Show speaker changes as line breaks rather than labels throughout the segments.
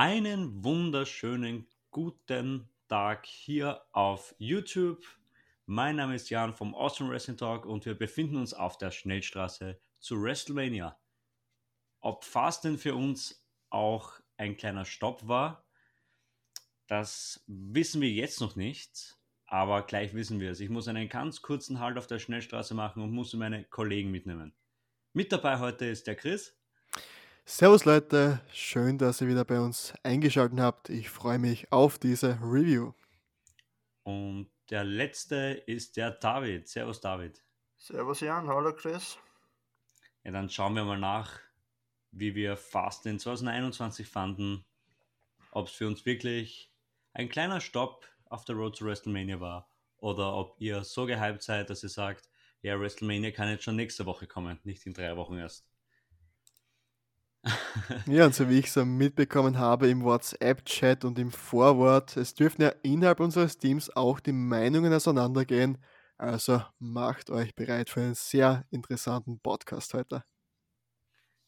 Einen wunderschönen guten Tag hier auf YouTube. Mein Name ist Jan vom Awesome Wrestling Talk und wir befinden uns auf der Schnellstraße zu WrestleMania. Ob Fasten für uns auch ein kleiner Stopp war, das wissen wir jetzt noch nicht, aber gleich wissen wir es. Ich muss einen ganz kurzen Halt auf der Schnellstraße machen und muss meine Kollegen mitnehmen. Mit dabei heute ist der Chris.
Servus Leute, schön, dass ihr wieder bei uns eingeschaltet habt. Ich freue mich auf diese Review.
Und der letzte ist der David. Servus David.
Servus Jan, hallo Chris.
Ja, dann schauen wir mal nach, wie wir Fast in 2021 fanden. Ob es für uns wirklich ein kleiner Stopp auf der Road to WrestleMania war oder ob ihr so gehypt seid, dass ihr sagt, ja, WrestleMania kann jetzt schon nächste Woche kommen, nicht in drei Wochen erst.
ja, und so wie ich es mitbekommen habe im WhatsApp-Chat und im Vorwort, es dürfen ja innerhalb unseres Teams auch die Meinungen auseinandergehen. Also macht euch bereit für einen sehr interessanten Podcast heute.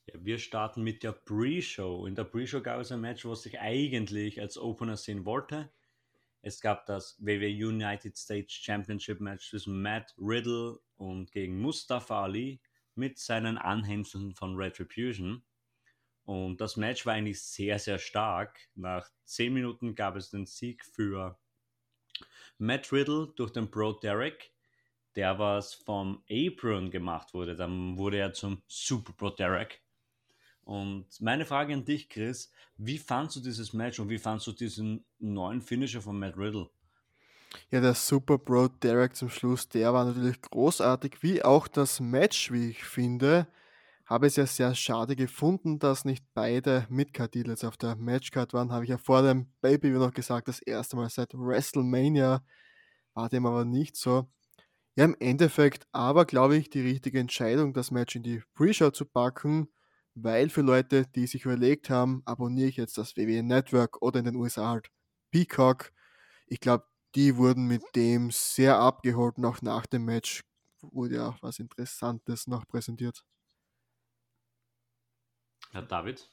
Ja, wir starten mit der Pre-Show. In der Pre-Show gab es ein Match, was ich eigentlich als Opener sehen wollte. Es gab das WWE United States Championship Match zwischen Matt Riddle und gegen Mustafa Ali mit seinen Anhängern von Retribution. Und das Match war eigentlich sehr, sehr stark. Nach 10 Minuten gab es den Sieg für Matt Riddle durch den Bro Derek, der was vom Apron gemacht wurde. Dann wurde er zum Super Bro Derek. Und meine Frage an dich, Chris, wie fandst du dieses Match und wie fandst du diesen neuen Finisher von Matt Riddle?
Ja, der Super Bro Derek zum Schluss, der war natürlich großartig, wie auch das Match, wie ich finde habe es ja sehr schade gefunden, dass nicht beide Midcard-Titles auf der Matchcard waren. Habe ich ja vor dem Baby noch gesagt, das erste Mal seit WrestleMania war dem aber nicht so. Ja, im Endeffekt aber, glaube ich, die richtige Entscheidung, das Match in die Pre-Show zu packen, weil für Leute, die sich überlegt haben, abonniere ich jetzt das WWE Network oder in den USA halt Peacock, ich glaube, die wurden mit dem sehr abgeholt auch nach dem Match wurde ja auch was Interessantes noch präsentiert.
Herr David?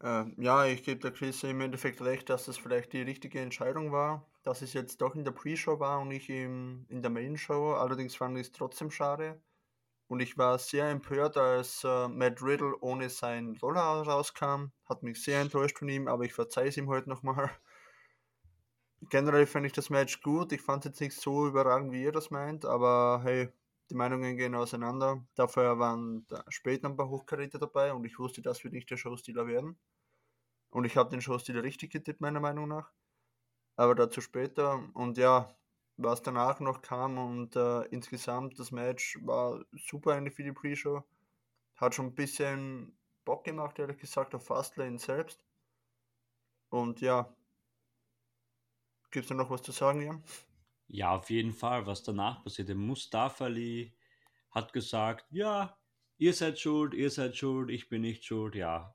Äh, ja, ich gebe der Chris im Endeffekt recht, dass das vielleicht die richtige Entscheidung war, dass es jetzt doch in der Pre-Show war und nicht im, in der Main-Show. Allerdings fand ich es trotzdem schade. Und ich war sehr empört, als äh, Matt Riddle ohne sein Dollar rauskam. Hat mich sehr enttäuscht von ihm, aber ich verzeihe es ihm heute nochmal. Generell fand ich das Match gut. Ich fand es jetzt nicht so überragend, wie ihr das meint, aber hey, die Meinungen gehen auseinander. Dafür waren da später ein paar Hochkaräter dabei und ich wusste, das wird nicht der Showstealer werden. Und ich habe den Showstealer richtig getippt, meiner Meinung nach. Aber dazu später. Und ja, was danach noch kam und äh, insgesamt das Match war super eigentlich für die Pre-Show. Hat schon ein bisschen Bock gemacht, ehrlich gesagt, auf Fastlane selbst. Und ja, gibt es da noch was zu sagen, Jan?
Ja, auf jeden Fall, was danach passierte. Mustafa Ali hat gesagt, ja, ihr seid schuld, ihr seid schuld, ich bin nicht schuld, ja.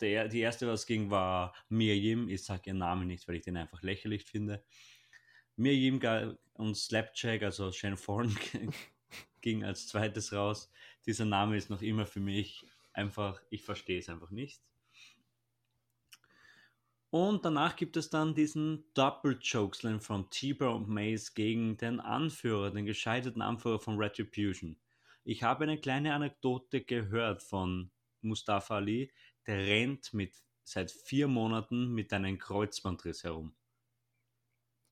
Der, die erste, was ging, war Mirjim. Ich sage ihren Namen nicht, weil ich den einfach lächerlich finde. Mirjim und Slapjack, also Shane Thorne, ging als zweites raus. Dieser Name ist noch immer für mich einfach, ich verstehe es einfach nicht. Und danach gibt es dann diesen Double Chokeslam von Tiber und Mace gegen den Anführer, den gescheiterten Anführer von Retribution. Ich habe eine kleine Anekdote gehört von Mustafa Ali, der rennt mit seit vier Monaten mit einem Kreuzbandriss herum.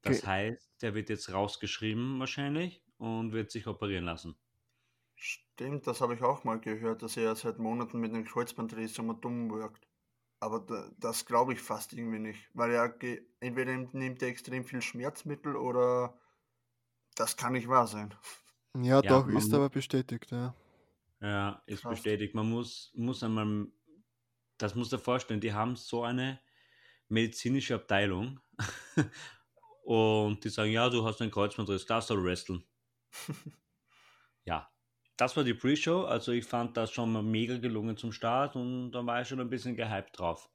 Das okay. heißt, der wird jetzt rausgeschrieben wahrscheinlich und wird sich operieren lassen.
Stimmt, das habe ich auch mal gehört, dass er seit Monaten mit einem Kreuzbandriss immer dumm wirkt. Aber das glaube ich fast irgendwie nicht, weil er entweder nimmt er extrem viel Schmerzmittel oder das kann nicht wahr sein.
Ja, ja doch, ist aber bestätigt, ja.
Ja, ist Krass. bestätigt. Man muss, muss einmal, das muss dir vorstellen, die haben so eine medizinische Abteilung und die sagen, ja, du hast einen Kreuzbandriss, da soll wresteln. ja, das war die Pre-Show. Also ich fand das schon mal mega gelungen zum Start und da war ich schon ein bisschen gehypt drauf.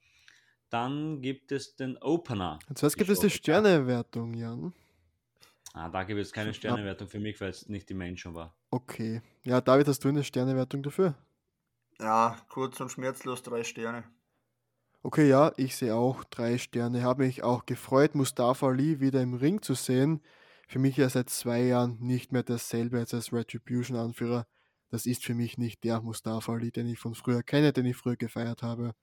Dann gibt es den Opener.
Zuerst gibt es die Sternewertung, Jan.
Ah, da gibt es keine Sternewertung für mich, weil es nicht die Main Show war.
Okay. Ja, David, hast du eine Sternewertung dafür?
Ja, kurz und schmerzlos drei Sterne.
Okay, ja, ich sehe auch drei Sterne. Habe mich auch gefreut, Mustafa Ali wieder im Ring zu sehen. Für mich ja seit zwei Jahren nicht mehr dasselbe als Retribution-Anführer. Das ist für mich nicht der Mustafa Ali, den ich von früher kenne, den ich früher gefeiert habe.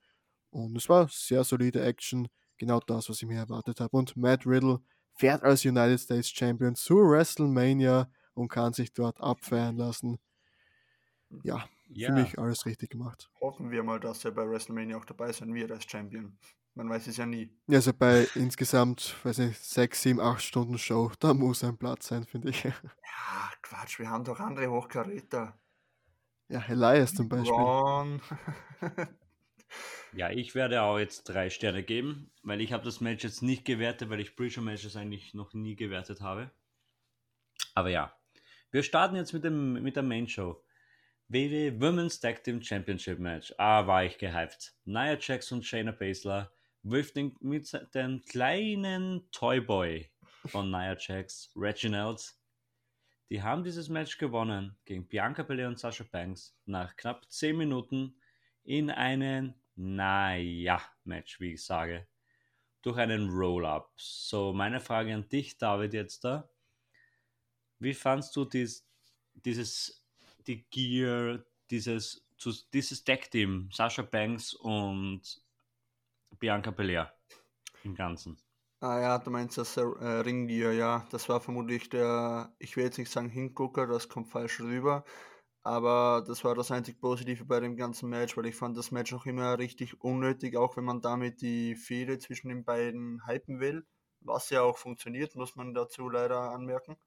Und es war sehr solide Action, genau das, was ich mir erwartet habe. Und Matt Riddle fährt als United States Champion zu WrestleMania und kann sich dort abfeiern lassen. Ja, ja. für mich alles richtig gemacht.
Hoffen wir mal, dass er bei WrestleMania auch dabei sein wird als Champion. Man weiß es ja nie.
Also bei insgesamt, weiß nicht, sechs, sieben, acht Stunden Show, da muss ein Platz sein, finde ich.
Ja, Quatsch, wir haben doch andere Hochkaräter.
Ja, Elias zum Beispiel. Ron.
ja, ich werde auch jetzt drei Sterne geben, weil ich habe das Match jetzt nicht gewertet, weil ich Pre-Show-Matches eigentlich noch nie gewertet habe. Aber ja, wir starten jetzt mit, dem, mit der Main-Show. WWE Women's Tag Team Championship Match. Ah, war ich gehypt. Nia Jax und Shayna Baszler mit dem kleinen Toyboy von Nia Jax, Reginald. Die haben dieses Match gewonnen gegen Bianca Belair und Sasha Banks nach knapp 10 Minuten in einem, naja, Match, wie ich sage, durch einen Roll-Up. So, meine Frage an dich, David, jetzt da. Wie fandst du dies, dieses, die Gear, dieses, dieses Deck-Team, Sasha Banks und Bianca Belair im Ganzen.
Ah ja, du meinst das äh, Ringgear, ja. Das war vermutlich der, ich will jetzt nicht sagen Hingucker, das kommt falsch rüber. Aber das war das einzig Positive bei dem ganzen Match, weil ich fand das Match auch immer richtig unnötig, auch wenn man damit die Fehde zwischen den beiden hypen will. Was ja auch funktioniert, muss man dazu leider anmerken.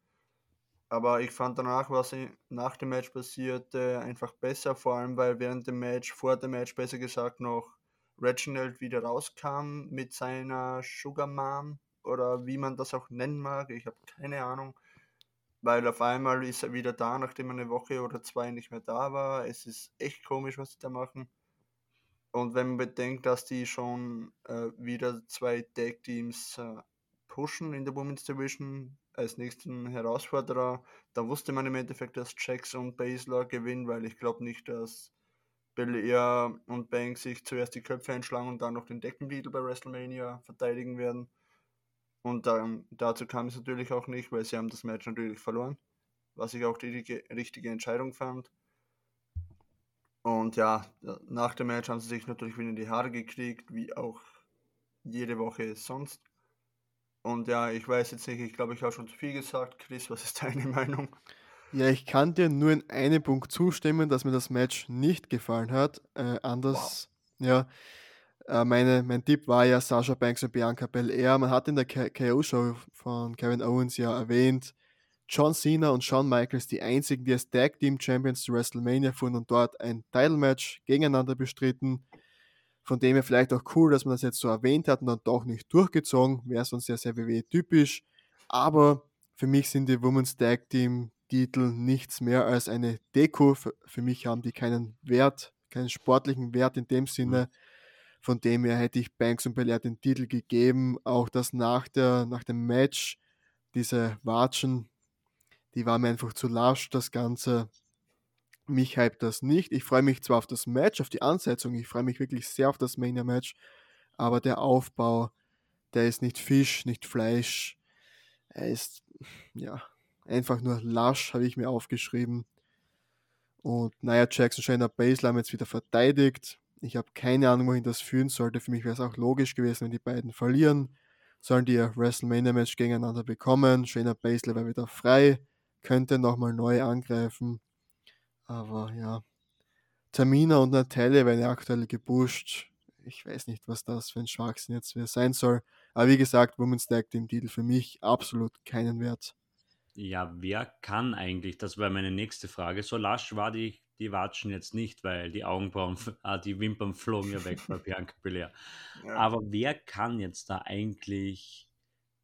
Aber ich fand danach, was nach dem Match passierte, einfach besser, vor allem weil während dem Match, vor dem Match besser gesagt, noch Reginald wieder rauskam mit seiner Sugar Mom oder wie man das auch nennen mag, ich habe keine Ahnung. Weil auf einmal ist er wieder da, nachdem er eine Woche oder zwei nicht mehr da war. Es ist echt komisch, was sie da machen. Und wenn man bedenkt, dass die schon äh, wieder zwei Tag-Teams äh, pushen in der Women's Division als nächsten Herausforderer, da wusste man im Endeffekt, dass Jax und Baszler gewinnen, weil ich glaube nicht, dass Belair und Banks sich zuerst die Köpfe einschlagen und dann noch den Deckentitel bei WrestleMania verteidigen werden. Und dann, dazu kam es natürlich auch nicht, weil sie haben das Match natürlich verloren, was ich auch die richtige Entscheidung fand. Und ja, nach dem Match haben sie sich natürlich wieder in die Haare gekriegt, wie auch jede Woche sonst. Und ja, ich weiß jetzt nicht, ich glaube, ich habe schon zu viel gesagt. Chris, was ist deine Meinung?
Ja, ich kann dir nur in einem Punkt zustimmen, dass mir das Match nicht gefallen hat. Äh, anders, wow. ja. Äh, meine, mein Tipp war ja Sasha Banks und Bianca Belair. Man hat in der KO-Show von Kevin Owens ja erwähnt, John Cena und Shawn Michaels die einzigen, die als Tag Team Champions zu WrestleMania fuhren und dort ein Title-Match gegeneinander bestritten. Von dem her vielleicht auch cool, dass man das jetzt so erwähnt hat und dann doch nicht durchgezogen. Wäre sonst sehr, sehr WWE-typisch. Aber für mich sind die Women's Tag Team Titel nichts mehr als eine Deko. Für mich haben die keinen Wert, keinen sportlichen Wert in dem mhm. Sinne. Von dem her hätte ich Banks und Belair den Titel gegeben. Auch das nach, der, nach dem Match, diese Watschen, die waren mir einfach zu lasch, das Ganze. Mich hypt das nicht. Ich freue mich zwar auf das Match, auf die Ansetzung, ich freue mich wirklich sehr auf das Mania-Match, aber der Aufbau, der ist nicht Fisch, nicht Fleisch. Er ist, ja, Einfach nur lasch, habe ich mir aufgeschrieben. Und naja, Jackson Shayna Baszler haben jetzt wieder verteidigt. Ich habe keine Ahnung, wohin das führen sollte. Für mich wäre es auch logisch gewesen, wenn die beiden verlieren. Sollen die ihr WrestleMania-Match gegeneinander bekommen. Shayna Baszler wäre wieder frei, könnte nochmal neu angreifen. Aber ja, Tamina und Natalia werden aktuell gepusht. Ich weiß nicht, was das für ein Schwachsinn jetzt sein soll. Aber wie gesagt, Women's Tag Team Titel für mich absolut keinen Wert.
Ja, wer kann eigentlich? Das wäre meine nächste Frage. So lasch war die, die Watschen jetzt nicht, weil die Augenbrauen, ah, die Wimpern flogen ja weg bei Bianca Belair. Ja. Aber wer kann jetzt da eigentlich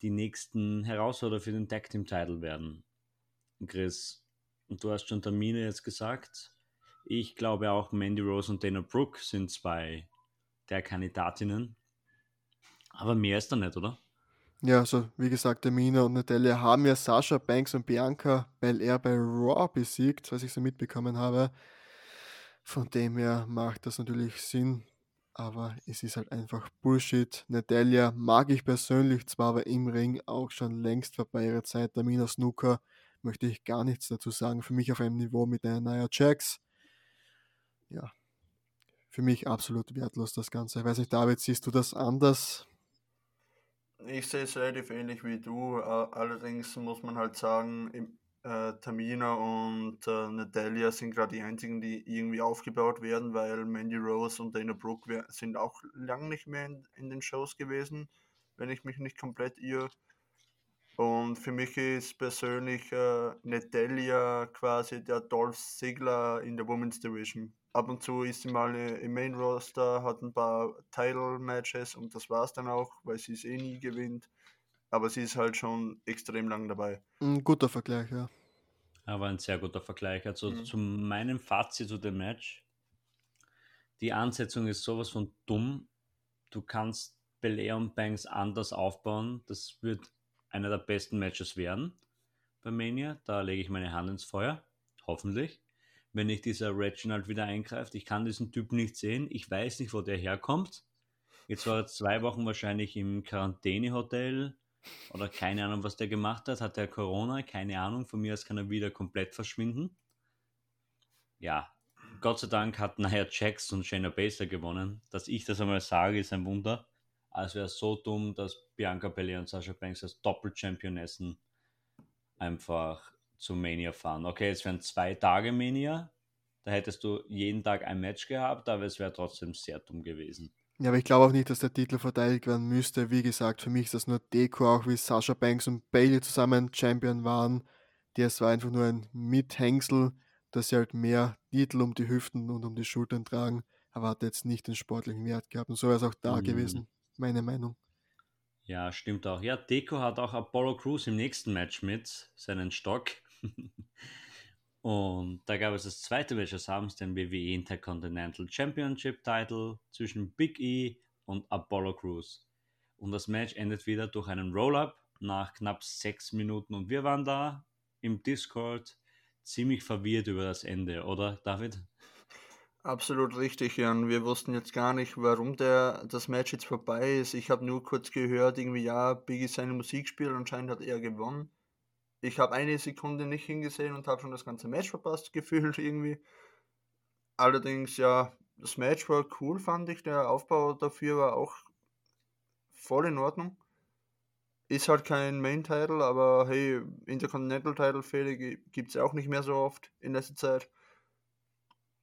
die nächsten Herausforderer für den Tag Team Title werden? Chris, und du hast schon Termine jetzt gesagt. Ich glaube auch Mandy Rose und Dana Brooke sind zwei der Kandidatinnen. Aber mehr ist da nicht, oder?
Ja, also wie gesagt, Amina und Natalia haben ja Sascha Banks und Bianca Belair bei Raw besiegt, was ich so mitbekommen habe. Von dem her macht das natürlich Sinn, aber es ist halt einfach Bullshit. Natalia mag ich persönlich zwar, aber im Ring auch schon längst vorbei ihre Zeit. Tamina Snooker möchte ich gar nichts dazu sagen. Für mich auf einem Niveau mit einer Nia Jax. Ja, für mich absolut wertlos das Ganze. Ich weiß nicht, David, siehst du das anders?
Ich sehe es relativ ähnlich wie du. Allerdings muss man halt sagen, äh, Tamina und äh, Natalia sind gerade die einzigen, die irgendwie aufgebaut werden, weil Mandy Rose und Dana Brooke sind auch lang nicht mehr in, in den Shows gewesen, wenn ich mich nicht komplett irre. Und für mich ist persönlich äh, Natalia quasi der Dolph Ziggler in der Women's Division. Ab und zu ist sie mal im Main Roster, hat ein paar Title Matches und das war's dann auch, weil sie es eh nie gewinnt aber sie ist halt schon extrem lang dabei.
Ein guter Vergleich, ja.
Aber ein sehr guter Vergleich. Also mhm. zu meinem Fazit zu dem Match. Die Ansetzung ist sowas von dumm. Du kannst Belair und Banks anders aufbauen. Das wird einer der besten Matches werden bei Mania. Da lege ich meine Hand ins Feuer. Hoffentlich. Wenn nicht dieser Reginald wieder eingreift. Ich kann diesen Typ nicht sehen. Ich weiß nicht, wo der herkommt. Jetzt war er zwei Wochen wahrscheinlich im Quarantänehotel oder keine Ahnung, was der gemacht hat. Hat der Corona? Keine Ahnung. Von mir aus kann er wieder komplett verschwinden. Ja, Gott sei Dank hat Nia Jax und Shayna Baszler gewonnen. Dass ich das einmal sage, ist ein Wunder. Also wäre so dumm, dass Bianca Belair und Sasha Banks als Doppel-Championessen einfach zu Mania fahren. Okay, es wären zwei Tage Mania. Da hättest du jeden Tag ein Match gehabt, aber es wäre trotzdem sehr dumm gewesen.
Ja, aber ich glaube auch nicht, dass der Titel verteidigt werden müsste. Wie gesagt, für mich ist das nur Deko, auch wie Sasha Banks und Bailey zusammen Champion waren. Das war einfach nur ein Mithängsel, dass sie halt mehr Titel um die Hüften und um die Schultern tragen, aber hat jetzt nicht den sportlichen Wert gehabt. Und so wäre es auch da mhm. gewesen, meine Meinung.
Ja, stimmt auch. Ja, Deko hat auch Apollo Crews im nächsten Match mit, seinen Stock. Und da gab es das zweite Match des Abends, den WWE Intercontinental Championship Title zwischen Big E und Apollo Crews. Und das Match endet wieder durch einen Roll-Up nach knapp sechs Minuten. Und wir waren da im Discord ziemlich verwirrt über das Ende, oder David?
Absolut richtig, Jan. Wir wussten jetzt gar nicht, warum der, das Match jetzt vorbei ist. Ich habe nur kurz gehört, irgendwie, ja, Biggie seine Musik spielt, anscheinend hat er gewonnen ich habe eine Sekunde nicht hingesehen und habe schon das ganze Match verpasst gefühlt irgendwie. Allerdings, ja, das Match war cool, fand ich. Der Aufbau dafür war auch voll in Ordnung. Ist halt kein Main-Title, aber hey, Intercontinental-Title-Fehler gibt es auch nicht mehr so oft in letzter Zeit.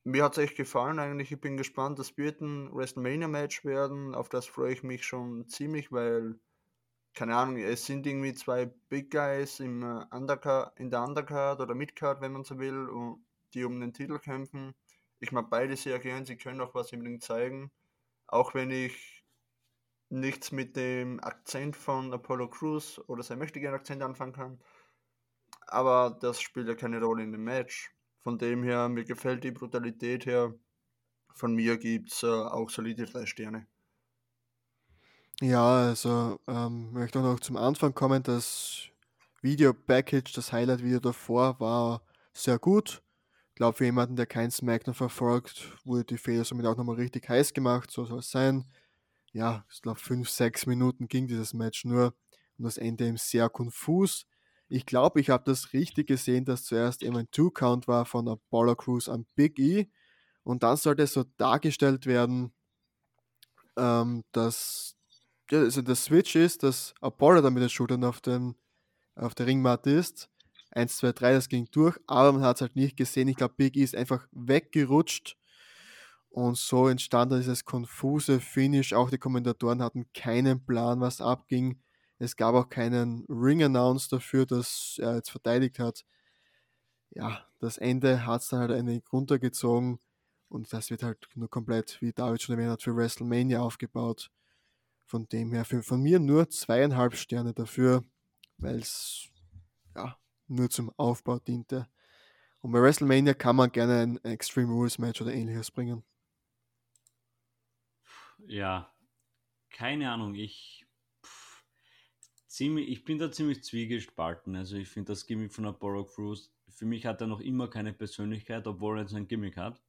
Mir hat es echt gefallen eigentlich. Ich bin gespannt. Das wird ein WrestleMania-Match werden. Auf das freue ich mich schon ziemlich, weil keine Ahnung, es sind irgendwie zwei Big Guys im äh, Undercard, in der Undercard oder Midcard, wenn man so will, die um den Titel kämpfen. Ich mag beide sehr gern, sie können auch was im Ring zeigen. Auch wenn ich nichts mit dem Akzent von Apollo Crews oder sein möchtegern Akzent anfangen kann. Aber das spielt ja keine Rolle in dem Match. Von dem her, mir gefällt die Brutalität her. Von mir gibt es äh, auch solide drei Sterne.
Ja, also ähm, möchte auch noch zum Anfang kommen. Das Video-Package, das Highlight-Video davor war sehr gut. Ich glaube, für jemanden, der kein Smackdown verfolgt, wurde die Fehler somit auch nochmal richtig heiß gemacht. So soll es sein. Ja, ich glaube, fünf, sechs Minuten ging dieses Match nur und das Ende eben sehr konfus. Ich glaube, ich habe das richtig gesehen, dass zuerst eben ein Two-Count war von Apollo Crews an Big E und dann sollte so dargestellt werden, ähm, dass also der Switch ist, dass Apollo dann mit den Schultern auf, den, auf der Ringmatte ist. 1, 2, 3, das ging durch, aber man hat es halt nicht gesehen. Ich glaube, Big E ist einfach weggerutscht und so entstand dieses konfuse Finish. Auch die Kommentatoren hatten keinen Plan, was abging. Es gab auch keinen Ring-Announce dafür, dass er jetzt verteidigt hat. Ja, das Ende hat es dann halt ein wenig runtergezogen und das wird halt nur komplett, wie David schon erwähnt hat, für WrestleMania aufgebaut. Von dem her für, von mir nur zweieinhalb Sterne dafür, weil es ja, nur zum Aufbau diente. Und bei WrestleMania kann man gerne ein Extreme Rules Match oder ähnliches bringen.
Ja, keine Ahnung. Ich, ziemlich, ich bin da ziemlich zwiegespalten. Also ich finde das Gimmick von Apollo Crews, für mich hat er noch immer keine Persönlichkeit, obwohl er jetzt ein Gimmick hat.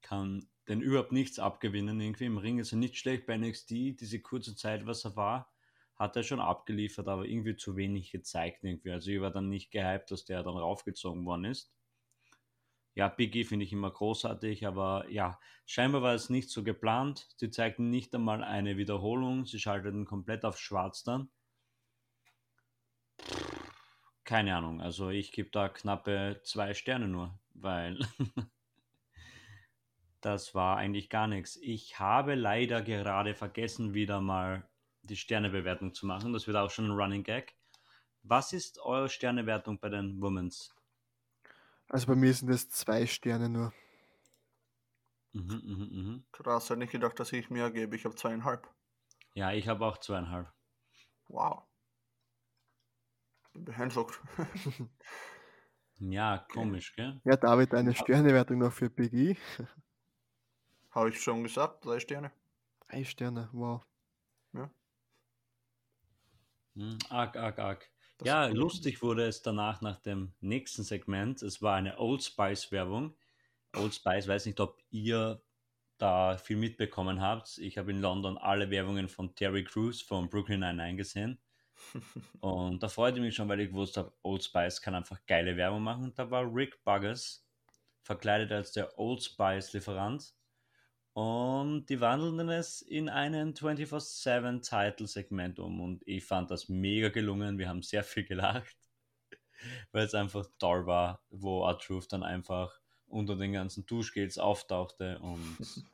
Kann den überhaupt nichts abgewinnen. Irgendwie im Ring ist er nicht schlecht bei NXT. Diese kurze Zeit, was er war, hat er schon abgeliefert, aber irgendwie zu wenig gezeigt. Irgendwie. Also ich war dann nicht gehypt, dass der dann raufgezogen worden ist. Ja, Biggie finde ich immer großartig, aber ja, scheinbar war es nicht so geplant. Sie zeigten nicht einmal eine Wiederholung, sie schalteten komplett auf Schwarz dann. Keine Ahnung, also ich gebe da knappe zwei Sterne nur, weil das war eigentlich gar nichts. Ich habe leider gerade vergessen, wieder mal die Sternebewertung zu machen. Das wird auch schon ein Running Gag. Was ist eure Sternewertung bei den Womens?
Also bei mir sind es zwei Sterne nur.
Mhm, mhm, mhm.
Krass, hätte nicht gedacht, dass ich mehr gebe. Ich habe zweieinhalb.
Ja, ich habe auch zweieinhalb.
Wow. Beeindruckt.
ja, komisch, gell?
Ja, David, eine Sternewertung noch für Big E.
Habe ich schon gesagt, drei Sterne.
Drei Sterne, wow.
Ja.
Hm, arg, arg, arg. Das ja, lustig wurde es danach nach dem nächsten Segment. Es war eine Old Spice Werbung. Old Spice, weiß nicht, ob ihr da viel mitbekommen habt. Ich habe in London alle Werbungen von Terry Crews von Brooklyn Nine-Nine gesehen. Und da freute ich mich schon, weil ich wusste, habe, Old Spice kann einfach geile Werbung machen. Und da war Rick Buggers verkleidet als der Old Spice Lieferant und die wandeln es in einen 24-7-Title-Segment um. Und ich fand das mega gelungen. Wir haben sehr viel gelacht, weil es einfach toll war, wo R-Truth dann einfach unter den ganzen Duschgels auftauchte und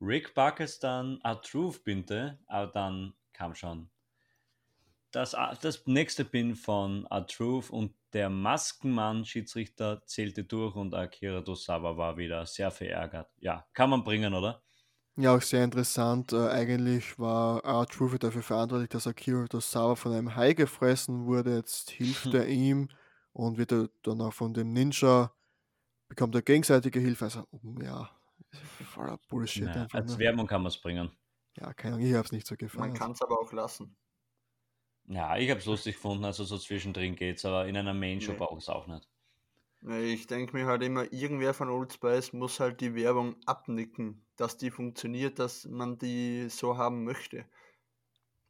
Rick Buckes dann R-Truth binte, aber dann kam schon das, das nächste Pin von R-Truth und der Maskenmann Schiedsrichter zählte durch und Akira Tosawa war wieder sehr verärgert. Ja, kann man bringen, oder?
Ja, auch sehr interessant. Äh, eigentlich war R-Truth dafür verantwortlich, dass Akira Tosawa von einem Hai gefressen wurde. Jetzt hilft er ihm und wird er dann auch von dem Ninja, bekommt er gegenseitige Hilfe. Also, ja, voller Bullshit.
Ja, einfach, als ne? Werbung kann man es bringen.
Ja, keine Ahnung, ich habe es nicht so gefallen.
Man kann es aber auch lassen.
Ja, ich habe es lustig gefunden, also so zwischendrin geht's, aber in einer Main-Show nee. brauche ich es auch nicht.
Ich denke mir halt immer, irgendwer von Old Spice muss halt die Werbung abnicken, dass die funktioniert, dass man die so haben möchte.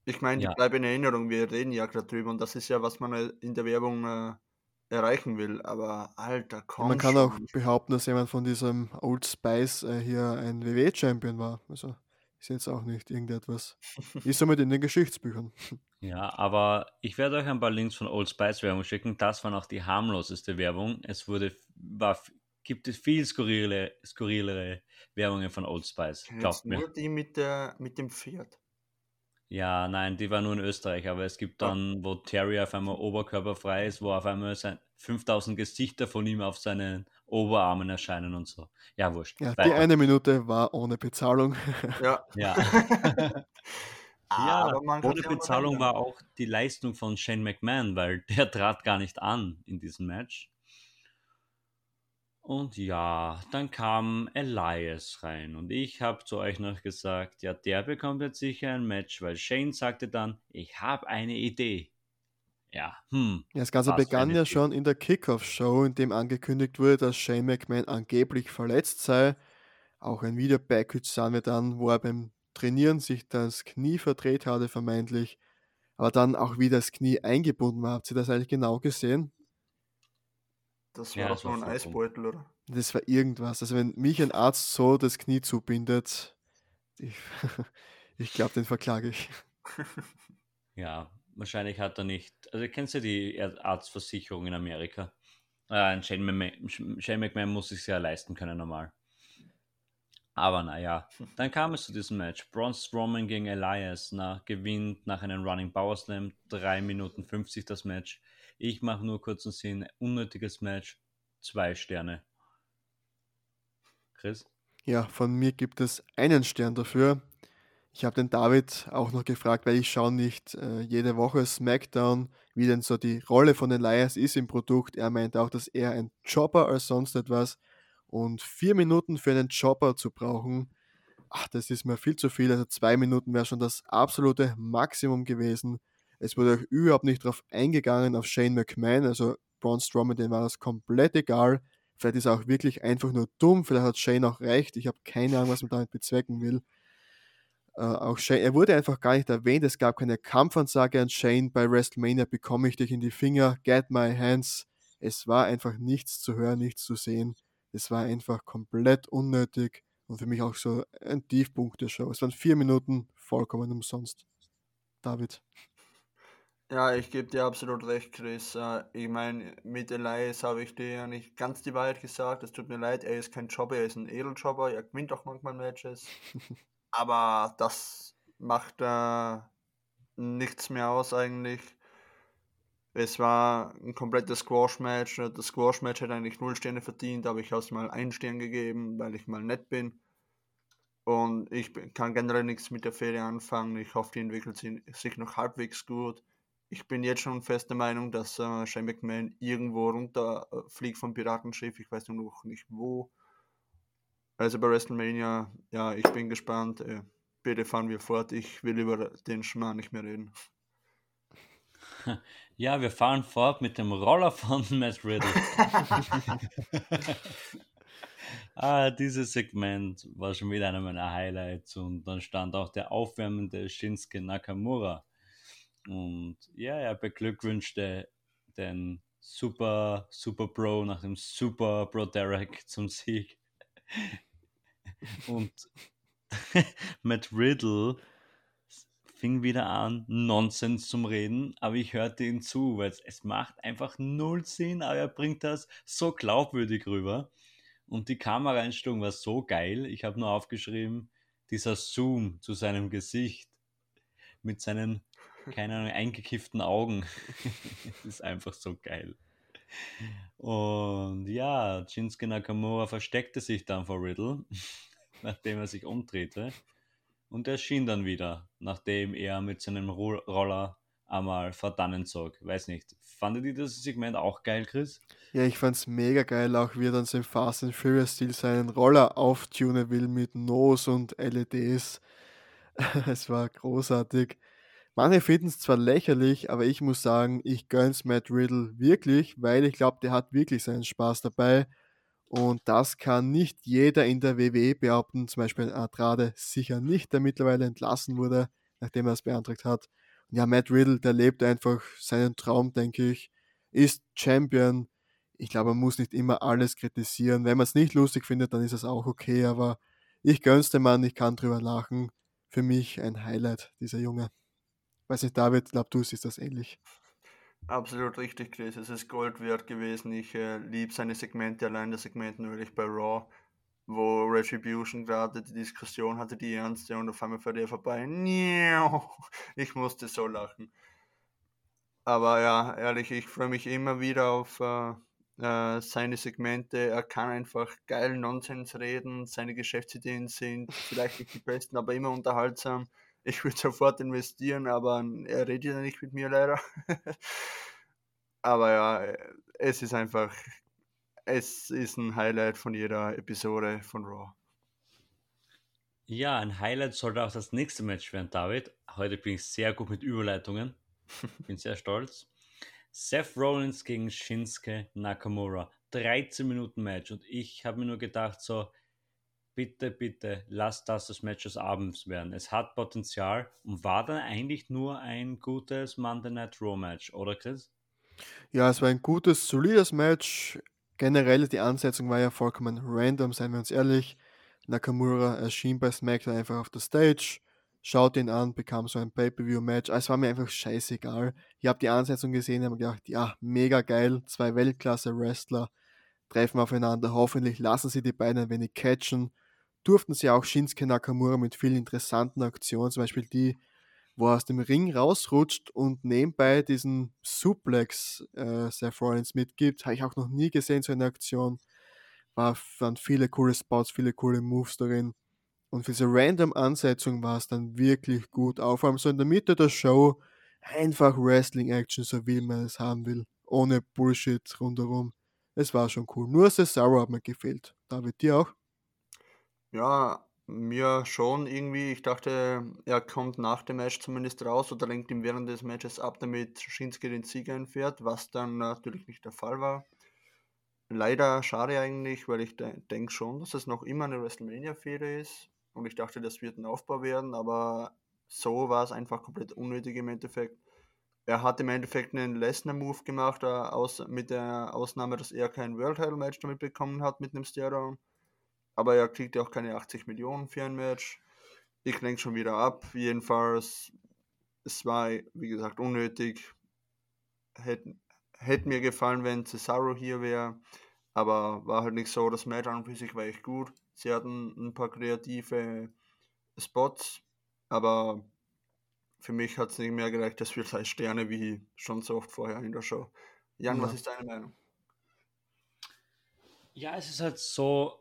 Ich meine, die ja. bleiben in Erinnerung, wir reden ja gerade drüber und das ist ja, was man halt in der Werbung äh, erreichen will, aber alter, komm
Man kann schon. auch behaupten, dass jemand von diesem Old Spice äh, hier ein WWE-Champion war. Also ist jetzt auch nicht irgendetwas. Ist somit in den Geschichtsbüchern.
Ja, aber ich werde euch ein paar Links von Old Spice Werbung schicken. Das war noch die harmloseste Werbung. Es wurde, war, gibt es viel skurrile, skurrilere Werbungen von Old Spice.
Glaubt mir. Nur die mit, der, mit dem Pferd.
Ja, nein, die war nur in Österreich, aber es gibt dann, wo Terry auf einmal oberkörperfrei ist, wo auf einmal sein 5000 Gesichter von ihm auf seinen Oberarmen erscheinen und so. Ja, wurscht.
Ja, die eine Minute war ohne Bezahlung.
Ja.
Ja. ja, ohne Bezahlung war auch die Leistung von Shane McMahon, weil der trat gar nicht an in diesem Match. Und ja, dann kam Elias rein und ich habe zu euch noch gesagt, ja, der bekommt jetzt sicher ein Match, weil Shane sagte dann, ich habe eine Idee ja, hm.
Ja, das Ganze begann ja schon in der Kickoff-Show, in dem angekündigt wurde, dass Shane McMahon angeblich verletzt sei. Auch ein Video-Package sahen wir dann, wo er beim Trainieren sich das Knie verdreht hatte, vermeintlich. Aber dann auch wieder das Knie eingebunden war. Habt ihr das eigentlich genau gesehen?
Das war ja, doch nur ein Eisbeutel, oder?
Das war irgendwas. Also, wenn mich ein Arzt so das Knie zubindet, ich, ich glaube, den verklage ich.
Ja, Wahrscheinlich hat er nicht. Also kennst du die Arztversicherung in Amerika? Äh, Shane, McMahon, Shane McMahon muss sich ja leisten können normal. Aber naja, dann kam es zu diesem Match. Braun Strowman gegen Elias na, gewinnt nach einem Running Power Slam. 3 Minuten 50 das Match. Ich mache nur kurzen Sinn. Unnötiges Match. Zwei Sterne. Chris?
Ja, von mir gibt es einen Stern dafür. Ich habe den David auch noch gefragt, weil ich schaue nicht äh, jede Woche SmackDown, wie denn so die Rolle von Elias ist im Produkt. Er meint auch, dass er ein Chopper als sonst etwas und vier Minuten für einen Chopper zu brauchen, ach, das ist mir viel zu viel. Also zwei Minuten wäre schon das absolute Maximum gewesen. Es wurde auch überhaupt nicht darauf eingegangen, auf Shane McMahon, also Braun Strowman, dem war das komplett egal. Vielleicht ist er auch wirklich einfach nur dumm, vielleicht hat Shane auch recht. Ich habe keine Ahnung, was man damit bezwecken will. Äh, auch Shane, er wurde einfach gar nicht erwähnt. Es gab keine Kampfansage an Shane. Bei WrestleMania bekomme ich dich in die Finger. Get my hands. Es war einfach nichts zu hören, nichts zu sehen. Es war einfach komplett unnötig und für mich auch so ein Tiefpunkt der Show. Es waren vier Minuten vollkommen umsonst. David.
Ja, ich gebe dir absolut recht, Chris. Äh, ich meine, mit Elias habe ich dir ja nicht ganz die Wahrheit gesagt. Es tut mir leid, er ist kein Jobber, er ist ein Edeljobber. Er gewinnt auch manchmal Matches. Aber das macht äh, nichts mehr aus eigentlich. Es war ein komplettes Squash-Match. Das Squash-Match hätte eigentlich null Sterne verdient, aber ich habe es mal einen Stern gegeben, weil ich mal nett bin. Und ich kann generell nichts mit der Fehde anfangen. Ich hoffe, die entwickelt sich noch halbwegs gut. Ich bin jetzt schon fest der Meinung, dass äh, Shane McMahon irgendwo runterfliegt vom Piratenschiff. Ich weiß nur noch nicht wo. Also bei WrestleMania, ja, ich bin gespannt. Äh, bitte fahren wir fort. Ich will über den Schmarrn nicht mehr reden.
Ja, wir fahren fort mit dem Roller von Matt Riddle. ah, dieses Segment war schon wieder einer meiner Highlights und dann stand auch der aufwärmende Shinsuke Nakamura. Und ja, er beglückwünschte den Super, Super Pro nach dem Super Pro Derek zum Sieg. Und Matt Riddle fing wieder an, Nonsens zum Reden, aber ich hörte ihm zu, weil es, macht einfach null Sinn, aber er bringt das so glaubwürdig rüber. Und die Kameraeinstellung war so geil. Ich habe nur aufgeschrieben, dieser Zoom zu seinem Gesicht mit seinen, keine Ahnung, eingekifften Augen ist einfach so geil. Und ja, Shinsuke Nakamura versteckte sich dann vor Riddle, nachdem er sich umdrehte und erschien dann wieder, nachdem er mit seinem Roller einmal verdannen zog. Weiß nicht. Fandet ihr das Segment auch geil, Chris?
Ja, ich fand's mega geil, auch wie er dann so im Fast and Furious Stil seinen Roller auftunen will mit Nose und LEDs. es war großartig. Manche finden es zwar lächerlich, aber ich muss sagen, ich gönn's Matt Riddle wirklich, weil ich glaube, der hat wirklich seinen Spaß dabei. Und das kann nicht jeder in der WWE behaupten, zum Beispiel Andrade sicher nicht, der mittlerweile entlassen wurde, nachdem er es beantragt hat. Und ja, Matt Riddle, der lebt einfach seinen Traum, denke ich, ist Champion. Ich glaube, man muss nicht immer alles kritisieren. Wenn man es nicht lustig findet, dann ist es auch okay, aber ich gönn's dem Mann, ich kann drüber lachen. Für mich ein Highlight, dieser Junge. Weiß nicht, David, glaub du, siehst das ähnlich.
Absolut richtig, Chris. Es ist Gold wert gewesen. Ich äh, liebe seine Segmente, allein das Segment natürlich bei Raw, wo Retribution gerade die Diskussion hatte, die ernste, und auf einmal fährt er vorbei. Ich musste so lachen. Aber ja, ehrlich, ich freue mich immer wieder auf äh, äh, seine Segmente. Er kann einfach geil Nonsens reden. Seine Geschäftsideen sind vielleicht nicht die besten, aber immer unterhaltsam ich würde sofort investieren, aber er redet ja nicht mit mir leider. aber ja, es ist einfach, es ist ein Highlight von jeder Episode von Raw.
Ja, ein Highlight sollte auch das nächste Match werden, David. Heute bin ich sehr gut mit Überleitungen. Bin sehr stolz. Seth Rollins gegen Shinsuke Nakamura. 13 Minuten Match. Und ich habe mir nur gedacht, so, bitte, bitte, lass das das Match des Abends werden. Es hat Potenzial und war dann eigentlich nur ein gutes Monday Night Raw Match, oder Chris?
Ja, es war ein gutes, solides Match. Generell die Ansetzung war ja vollkommen random, seien wir uns ehrlich. Nakamura erschien bei SmackDown einfach auf der Stage, schaut ihn an, bekam so ein Pay-Per-View-Match. Es war mir einfach scheißegal. Ich habe die Ansetzung gesehen habe gedacht, ja, mega geil, zwei Weltklasse-Wrestler treffen aufeinander. Hoffentlich lassen sie die beiden ein wenig catchen durften sie auch Shinsuke Nakamura mit vielen interessanten Aktionen, zum Beispiel die, wo er aus dem Ring rausrutscht und nebenbei diesen Suplex äh, Seth Rollins mitgibt. Habe ich auch noch nie gesehen, so eine Aktion. War, waren viele coole Spots, viele coole Moves darin. Und für diese random Ansetzung war es dann wirklich gut. Vor allem so in der Mitte der Show einfach Wrestling-Action, so wie man es haben will. Ohne Bullshit rundherum. Es war schon cool. Nur Cesaro hat mir gefehlt. David, dir auch?
Ja, mir schon irgendwie. Ich dachte, er kommt nach dem Match zumindest raus oder lenkt ihm während des Matches ab, damit Shinsuke den Sieg einfährt, was dann natürlich nicht der Fall war. leider schade eigentlich, weil ich de denke schon, dass es noch immer eine WrestleMania-Fehde ist. Und ich dachte, das wird ein Aufbau werden, aber so war es einfach komplett unnötig im Endeffekt. Er hat im Endeffekt einen Lesnar-Move gemacht, äh, aus, mit der Ausnahme, dass er kein World Title Match damit bekommen hat mit einem Stairdown. Aber er kriegt ja auch keine 80 Millionen für ein Match. Ich lenke schon wieder ab. Jedenfalls, es war, wie gesagt, unnötig. Hätte, hätte mir gefallen, wenn Cesaro hier wäre. Aber war halt nicht so. Das Match an und für sich war echt gut. Sie hatten ein paar kreative Spots. Aber für mich hat es nicht mehr gereicht, dass wir drei Sterne wie schon so oft vorher in der Show. Jan, ja. was ist deine Meinung?
Ja, es ist halt so,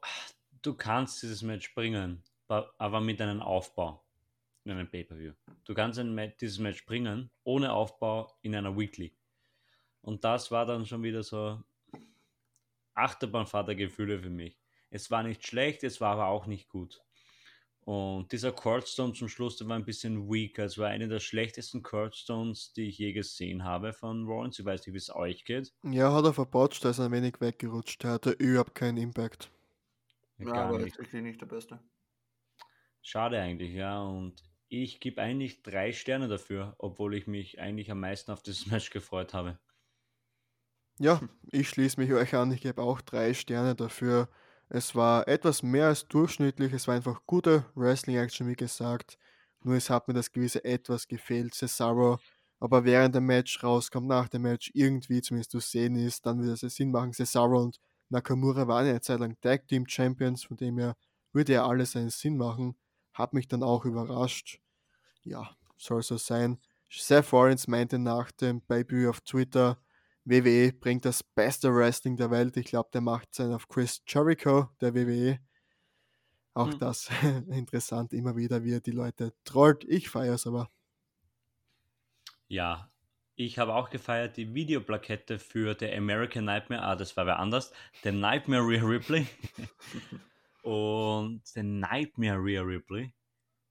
du kannst dieses Match bringen, aber mit einem Aufbau in einem Pay-Per-View. Du kannst ein, dieses Match bringen, ohne Aufbau in einer Weekly. Und das war dann schon wieder so Achterbahnvatergefühle für mich. Es war nicht schlecht, es war aber auch nicht gut. Und dieser Cordstone zum Schluss, der war ein bisschen weak. Es war einer der schlechtesten Cordstones, die ich je gesehen habe von Rollins. Ich weiß nicht, wie es euch geht.
Ja, hat er verbaut, da ist ein wenig weggerutscht. Er hatte überhaupt keinen Impact.
Ja, aber nicht. ist wirklich nicht der Beste.
Schade eigentlich, ja. Und ich gebe eigentlich drei Sterne dafür, obwohl ich mich eigentlich am meisten auf dieses Match gefreut habe.
Ja, ich schließe mich euch an. Ich gebe auch drei Sterne dafür. Es war etwas mehr als durchschnittlich. Es war einfach gute Wrestling-Action, wie gesagt. Nur es hat mir das gewisse etwas gefehlt. Cesaro aber während der Match rauskommt, nach dem Match irgendwie zumindest zu sehen ist, dann würde es Sinn machen. Cesaro und Nakamura waren eine Zeit lang Tag Team Champions, von dem her würde ja alles einen Sinn machen. Hat mich dann auch überrascht. Ja, soll so sein. Seth Rollins meinte nach dem Debüt auf Twitter, WWE bringt das beste Wrestling der Welt. Ich glaube, der macht sein auf Chris Jericho, der WWE. Auch hm. das interessant, immer wieder, wie er die Leute trollt. Ich feiere es aber.
Ja, ich habe auch gefeiert die Videoplakette für The American Nightmare. Ah, das war wer anders. The Nightmare Rhea Ripley. Und The Nightmare Rhea Ripley.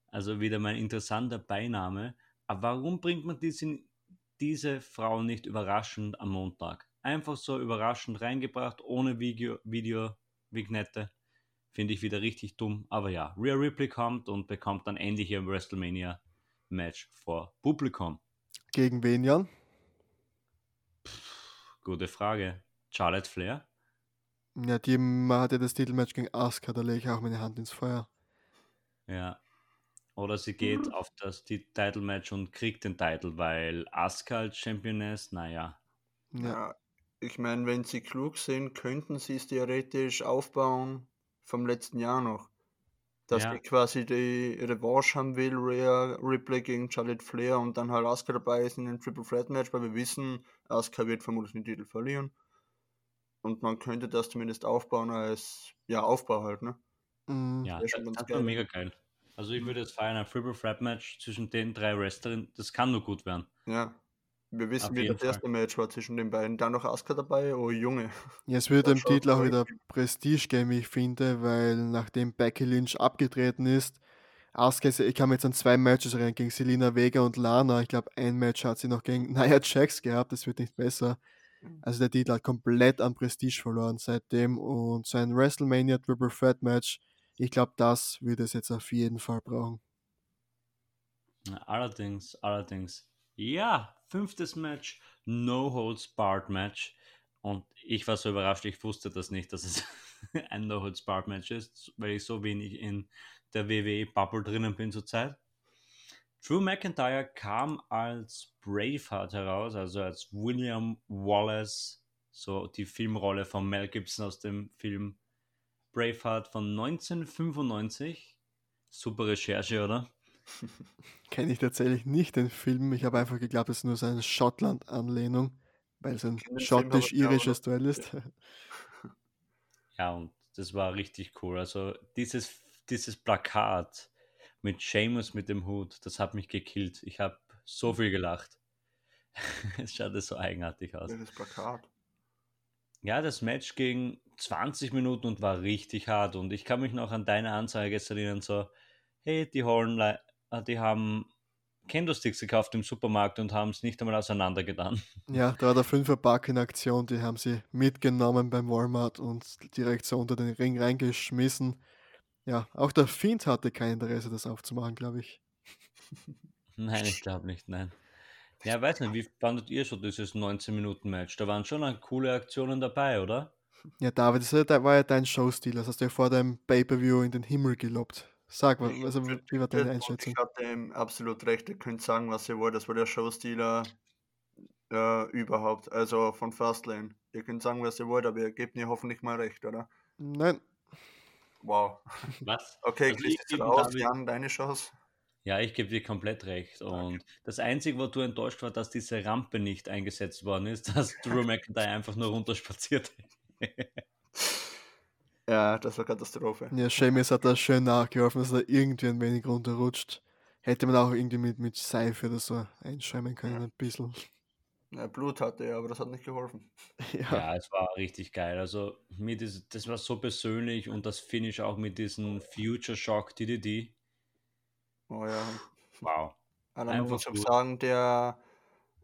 Also wieder mein interessanter Beiname. Aber warum bringt man diese, diese Frau nicht überraschend am Montag? Einfach so überraschend reingebracht, ohne Video, Video Vignette. Finde ich wieder richtig dumm. Aber ja, Rhea Ripley kommt und bekommt dann endlich ihr WrestleMania Match vor Publikum.
Gegen wen, Jan?
Gute Frage. Charlotte Flair?
Ja, die hat ja das Titelmatch gegen Asuka, da lege ich auch meine Hand ins Feuer.
Ja. Oder sie geht mhm. auf das Titelmatch und kriegt den Titel, weil Asuka als Championess, naja.
Ja. ja, ich meine, wenn sie klug sind, könnten sie es theoretisch aufbauen vom letzten Jahr noch. Dass ja. die quasi die Revanche haben will, Rhea Ripley gegen Charlotte Flair und dann halt Asuka dabei ist in einem Triple Threat Match, weil wir wissen, Asuka wird vermutlich den Titel verlieren. Und man könnte das zumindest aufbauen als, ja, Aufbau halt, ne?
Mhm. Ja, das, das wäre mega geil. Also ich würde jetzt feiern, ein Triple Threat Match zwischen den drei Wrestlern, das kann nur gut werden.
Ja, wir wissen, wie das erste Match war zwischen den beiden. Dann noch Asuka dabei, oh Junge.
Ja, es wird dem Titel auch wieder Prestige geben, wie ich finde, weil nachdem Becky Lynch abgetreten ist, Asuka, ich kann mir jetzt an zwei Matches erinnern, gegen Selina Vega und Lana. Ich glaube, ein Match hat sie noch gegen Nia Jax gehabt, das wird nicht besser. Mhm. Also der Titel hat komplett an Prestige verloren seitdem und sein WrestleMania Triple Threat Match, ich glaube, das würde es jetzt auf jeden Fall brauchen.
Allerdings, allerdings. Ja, fünftes Match, No Holds Barred Match. Und ich war so überrascht, ich wusste das nicht, dass es ein No Holds Barred Match ist, weil ich so wenig in der WWE-Bubble drinnen bin zurzeit. Drew McIntyre kam als Braveheart heraus, also als William Wallace, so die Filmrolle von Mel Gibson aus dem Film Braveheart von 1995. Super Recherche, oder?
Kenne ich tatsächlich nicht den Film. Ich habe einfach geglaubt, es ist nur so eine Schottland-Anlehnung, weil es ein schottisch-irisches Duell ist.
Ja, und das war richtig cool. Also dieses, dieses Plakat mit Seamus mit dem Hut, das hat mich gekillt. Ich habe so viel gelacht. es schaut so eigenartig aus.
Das Plakat.
Ja, das Match ging 20 Minuten und war richtig hart. Und ich kann mich noch an deine Ansage gestern erinnern, so, hey, die äh, die haben Kendo-Sticks gekauft im Supermarkt und haben es nicht einmal auseinandergetan.
Ja, da war der Fünferpack in Aktion, die haben sie mitgenommen beim Walmart und direkt so unter den Ring reingeschmissen. Ja, auch der Fiend hatte kein Interesse, das aufzumachen, glaube ich.
Nein, ich glaube nicht, nein. Ja, weiß nicht, wie fandet ihr so dieses 19-Minuten-Match? Da waren schon coole Aktionen dabei, oder?
Ja, David, das war ja dein Showstil, das hast du ja vor deinem Pay-Per-View in den Himmel gelobt. Sag mal, also, wie war deine Einschätzung?
Ich hatte ihm absolut recht, ihr könnt sagen, was ihr wollt, das war der Showstealer äh, überhaupt, also von Fastlane. Ihr könnt sagen, was ihr wollt, aber ihr gebt mir hoffentlich mal recht, oder?
Nein.
Wow.
Was?
Okay, also Chris raus, Jan, deine Chance.
Ja, ich gebe dir komplett recht. Und Danke. das Einzige, wo du enttäuscht war, dass diese Rampe nicht eingesetzt worden ist, dass Drew McIntyre einfach nur runterspaziert.
ja, das war Katastrophe.
Ja, Seamus hat da schön nachgeholfen, dass er irgendwie ein wenig runterrutscht. Hätte man auch irgendwie mit, mit Seife oder so einschäumen können, ja. ein bisschen.
Ja, Blut hatte er, aber das hat nicht geholfen.
Ja. ja, es war richtig geil. Also, mit das, das war so persönlich und das Finish auch mit diesem Future Shock DDD
Oh ja.
Wow.
Also man muss auch sagen, der,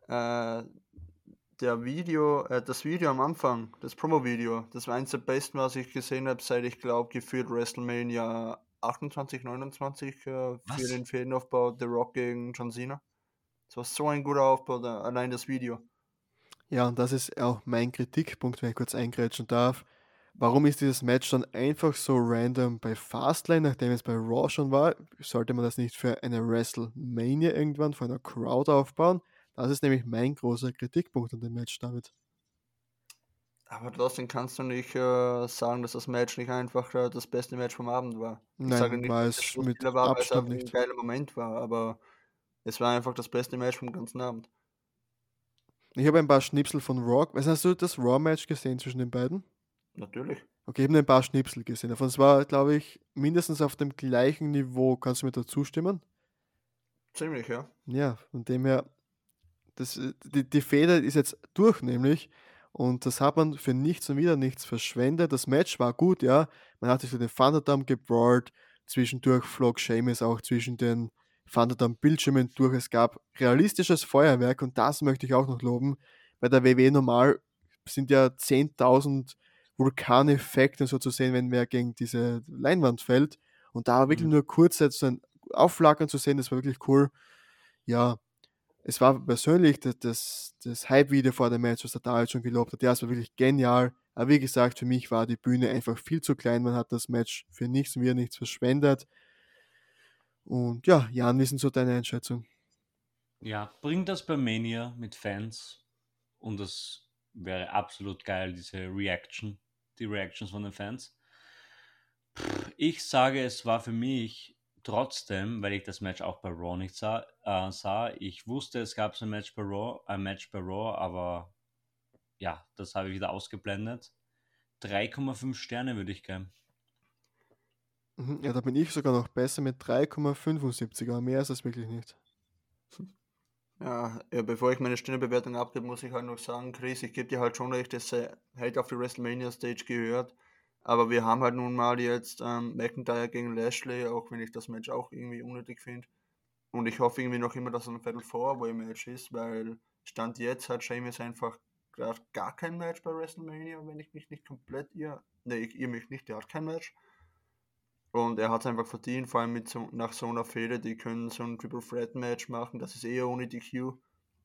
äh, der Video, äh, das Video am Anfang, das Promo-Video, das war eins der besten, was ich gesehen habe, seit ich glaube, geführt WrestleMania 28, 29 äh, für den Fädenaufbau The Rock gegen John Cena. Das war so ein guter Aufbau, da, allein das Video.
Ja, und das ist auch mein Kritikpunkt, wenn ich kurz eingrätschen darf. Warum ist dieses Match dann einfach so random bei Fastlane, nachdem es bei Raw schon war? Sollte man das nicht für eine WrestleMania irgendwann vor einer Crowd aufbauen? Das ist nämlich mein großer Kritikpunkt an dem Match, David.
Aber trotzdem kannst du nicht äh, sagen, dass das Match nicht einfach äh, das beste Match vom Abend war.
Ich Nein, sage nicht, war es mit war, Abstand weil es
ein geiler Moment war, aber es war einfach das beste Match vom ganzen Abend.
Ich habe ein paar Schnipsel von Raw. Was hast du das Raw-Match gesehen zwischen den beiden?
Natürlich.
Okay, ich habe ein paar Schnipsel gesehen. Davon war, glaube ich, mindestens auf dem gleichen Niveau. Kannst du mir da zustimmen?
Ziemlich, ja.
Ja, von dem her, das, die, die Feder ist jetzt durch, nämlich. Und das hat man für nichts und wieder nichts verschwendet. Das Match war gut, ja. Man hat sich für den Thunderdome gebrawlt. Zwischendurch flog Seamus auch zwischen den Thunderdome-Bildschirmen durch. Es gab realistisches Feuerwerk und das möchte ich auch noch loben. Bei der WWE normal sind ja 10.000 Vulkaneffekte so zu sehen, wenn wer gegen diese Leinwand fällt. Und da wirklich mhm. nur kurz so ein Aufflackern zu sehen, das war wirklich cool. Ja, es war persönlich das, das, das Hype-Video vor dem Match, was der David schon gelobt hat. Ja, es war wirklich genial. Aber wie gesagt, für mich war die Bühne einfach viel zu klein. Man hat das Match für nichts und wieder nichts verschwendet. Und ja, Jan, wie sind so deine Einschätzung?
Ja, bringt das bei Mania mit Fans und das wäre absolut geil, diese Reaction die Reactions von den Fans. Ich sage, es war für mich trotzdem, weil ich das Match auch bei Raw nicht sah, äh, sah ich wusste, es gab so ein Match bei Raw, ein Match bei Raw, aber ja, das habe ich wieder ausgeblendet. 3,5 Sterne würde ich geben.
Mhm, ja, da bin ich sogar noch besser mit 3,75, aber mehr ist das wirklich nicht.
Ja, ja, bevor ich meine Stundenbewertung abgebe, muss ich halt noch sagen, Chris, ich gebe dir halt schon recht, dass er halt auf die WrestleMania Stage gehört. Aber wir haben halt nun mal jetzt ähm, McIntyre gegen Lashley, auch wenn ich das Match auch irgendwie unnötig finde. Und ich hoffe irgendwie noch immer, dass es ein Fatal Four Way Match ist, weil Stand jetzt hat Sheamus einfach gerade gar kein Match bei WrestleMania, wenn ich mich nicht komplett ihr. Ne, ich ihr mich nicht, der hat kein Match. Und er hat es einfach verdient, vor allem mit so, nach so einer Fehde, die können so ein Triple Threat Match machen, das ist eher ohne DQ.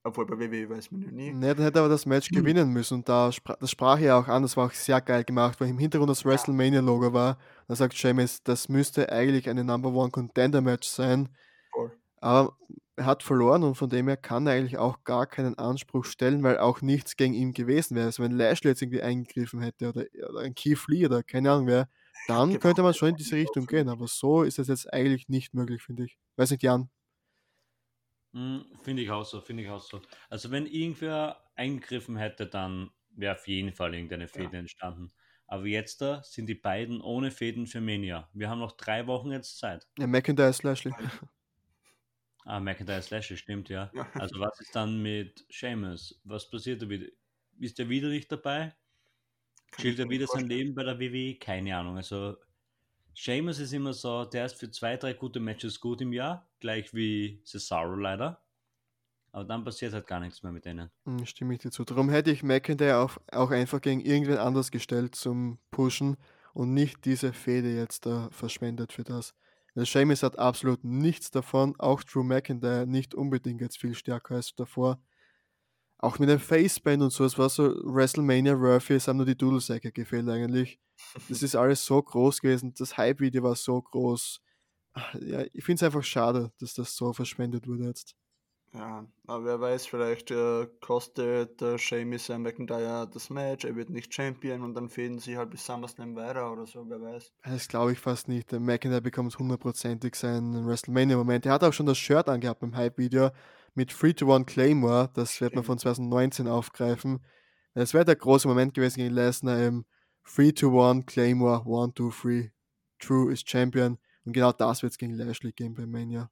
Obwohl bei WWE weiß man ja nie.
Ne, dann hätte aber das Match hm. gewinnen müssen und da spra das sprach er auch an, das war auch sehr geil gemacht, weil im Hintergrund das WrestleMania-Logo war. Da sagt James, das müsste eigentlich eine Number One Contender Match sein. Voll. Aber er hat verloren und von dem her kann er eigentlich auch gar keinen Anspruch stellen, weil auch nichts gegen ihn gewesen wäre. Also wenn Lashley jetzt irgendwie eingegriffen hätte oder, oder ein Keith Lee oder keine Ahnung wer, dann könnte man schon in diese Richtung gehen, aber so ist es jetzt eigentlich nicht möglich, finde ich. Weiß nicht, Jan.
Hm, finde ich auch so, finde ich auch so. Also wenn irgendwer eingegriffen hätte, dann wäre auf jeden Fall irgendeine Fäden ja. entstanden. Aber jetzt da sind die beiden ohne Fäden für Mania. Wir haben noch drei Wochen jetzt Zeit.
Ja, McIntyre ist Lashley.
Ah, McIntyre ist Lashley, stimmt, ja. Also was ist dann mit Seamus? Was passiert da wieder? Ist er wieder nicht dabei? Chillt er wieder sein Leben bei der WWE? Keine Ahnung. Also, Seamus ist immer so, der ist für zwei, drei gute Matches gut im Jahr gleich wie Cesaro leider. Aber dann passiert halt gar nichts mehr mit denen.
Hm, Stimme ich dir zu. Darum hätte ich McIntyre auch, auch einfach gegen irgendwen anders gestellt zum Pushen und nicht diese Fehde jetzt da verschwendet für das. Weil Seamus hat absolut nichts davon, auch Drew McIntyre nicht unbedingt jetzt viel stärker als davor. Auch mit dem Faceband und so, es war so WrestleMania Worthy, es haben nur die Dudelsäcke gefehlt eigentlich. Das ist alles so groß gewesen, das Hype-Video war so groß. Ja, ich finde es einfach schade, dass das so verschwendet wurde jetzt.
Ja, aber wer weiß, vielleicht äh, kostet äh, Sheamus ja McIntyre das Match, er wird nicht Champion und dann fehlen sie halt bis SummerSlam weiter oder so, wer weiß.
Das glaube ich fast nicht. Der McIntyre bekommt hundertprozentig seinen WrestleMania-Moment. Er hat auch schon das Shirt angehabt beim Hype-Video mit 3 to 1 Claymore. Das wird man von 2019 aufgreifen. Das wäre der große Moment gewesen gegen Lesnar im 3 to 1 Claymore, 1, 2, 3. True ist Champion. Und genau das wird es gegen Lashley geben bei Mania.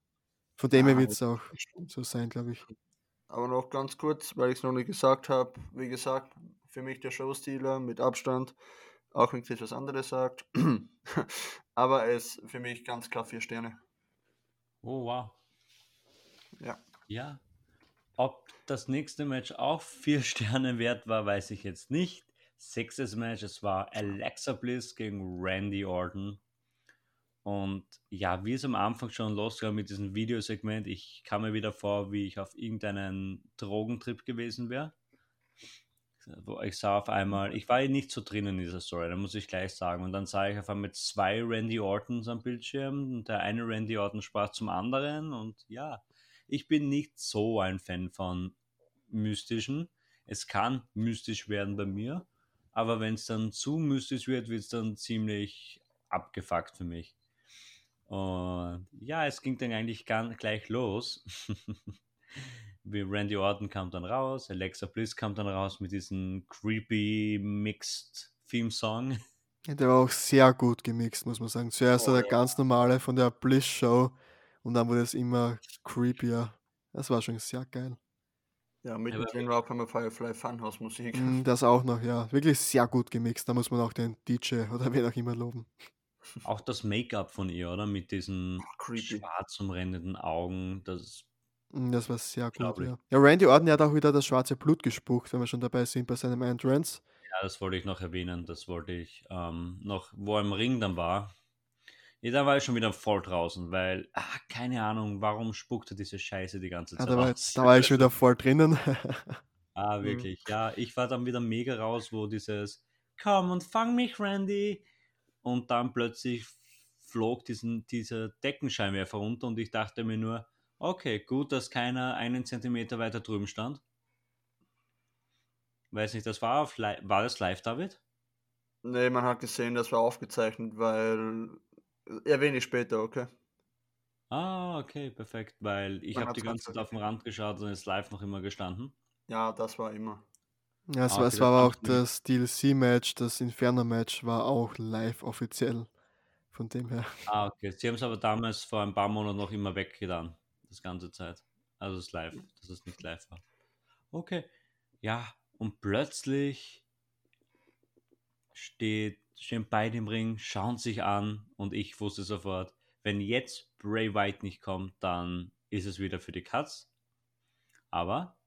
Von dem her
Ah,
wird es auch so sein, glaube ich.
Aber noch ganz kurz, weil ich es noch nicht gesagt habe, wie gesagt, für mich der Showstealer mit Abstand, auch wenn Chris was anderes sagt. aber es ist für mich ganz klar vier Sterne.
Oh, wow.
Ja.
Ja. Ob das nächste Match auch vier Sterne wert war, weiß ich jetzt nicht. Sechstes Match, es war Alexa Bliss gegen Randy Orton. Und ja, wie es am Anfang schon losging mit diesem Videosegment, ich kam mir wieder vor, wie ich auf irgendeinen Drogentrip gewesen wäre. Ich sah auf einmal, ich war nicht so drin in dieser Story, da muss ich gleich sagen. Und dann sah ich auf einmal zwei Randy Ortons am Bildschirm und der eine Randy Orton sprach zum anderen. Und ja, ich bin nicht so ein Fan von mystischen. Es kann mystisch werden bei mir, aber wenn es dann zu mystisch wird, wird es dann ziemlich abgefuckt für mich. Und ja, es ging dann eigentlich gleich los. Wie Randy Orton kam dann raus, Alexa Bliss kam dann raus mit diesem creepy mixed Theme Song.
Ja, der war auch sehr gut gemixt, muss man sagen. Zuerst
Oh,
der
ja.
ganz normale von der Bliss-Show und dann wurde es immer creepier. Das war schon sehr geil.
Ja, mittendrin war auch einmal Firefly Funhouse Musik.
Mm, Das auch noch, ja. Wirklich sehr gut gemixt. Da muss man auch den DJ oder wen auch immer loben.
Auch das Make-up von ihr, oder? Mit diesen
creepy.
schwarz umrendeten Augen. Das
Mm, Das war sehr gut, ja. Ja, Randy Orton hat auch wieder das schwarze Blut gespuckt, wenn wir schon dabei sind bei seinem Entrance.
Ja, das wollte ich noch erwähnen. Das wollte ich ähm, noch, wo er im Ring dann war. Ja, da war ich schon wieder voll draußen, weil, ah, keine Ahnung, warum spuckt er diese Scheiße die ganze
Ja,
Zeit
da, war, da war ich schon wieder voll drinnen.
Ah, wirklich. Ja, ich war dann wieder mega raus, wo dieses Komm und fang mich, Randy. Und dann plötzlich flog diesen, dieser Deckenscheinwerfer runter und ich dachte mir nur, okay, gut, dass keiner einen Zentimeter weiter drüben stand. Weiß nicht, das war war das live, David?
Nee, man hat gesehen, das war aufgezeichnet, weil. Erwähne ich später, okay?
Ah, okay, perfekt, weil ich habe die ganze Zeit auf dem Rand geschaut und ist live noch immer gestanden.
Ja, das war immer.
Ja, es
Ah,
war, es war aber auch das DLC-Match, das Inferno-Match war auch live offiziell. Von dem her.
Ah, okay. Sie haben es aber damals vor ein paar Monaten noch immer weggetan, das ganze Zeit. Also es ist live, dass es nicht live war. Okay. Ja, und plötzlich steht, stehen beide im Ring, schauen sich an und ich wusste sofort, wenn jetzt Bray White nicht kommt, dann ist es wieder für die Katz. Aber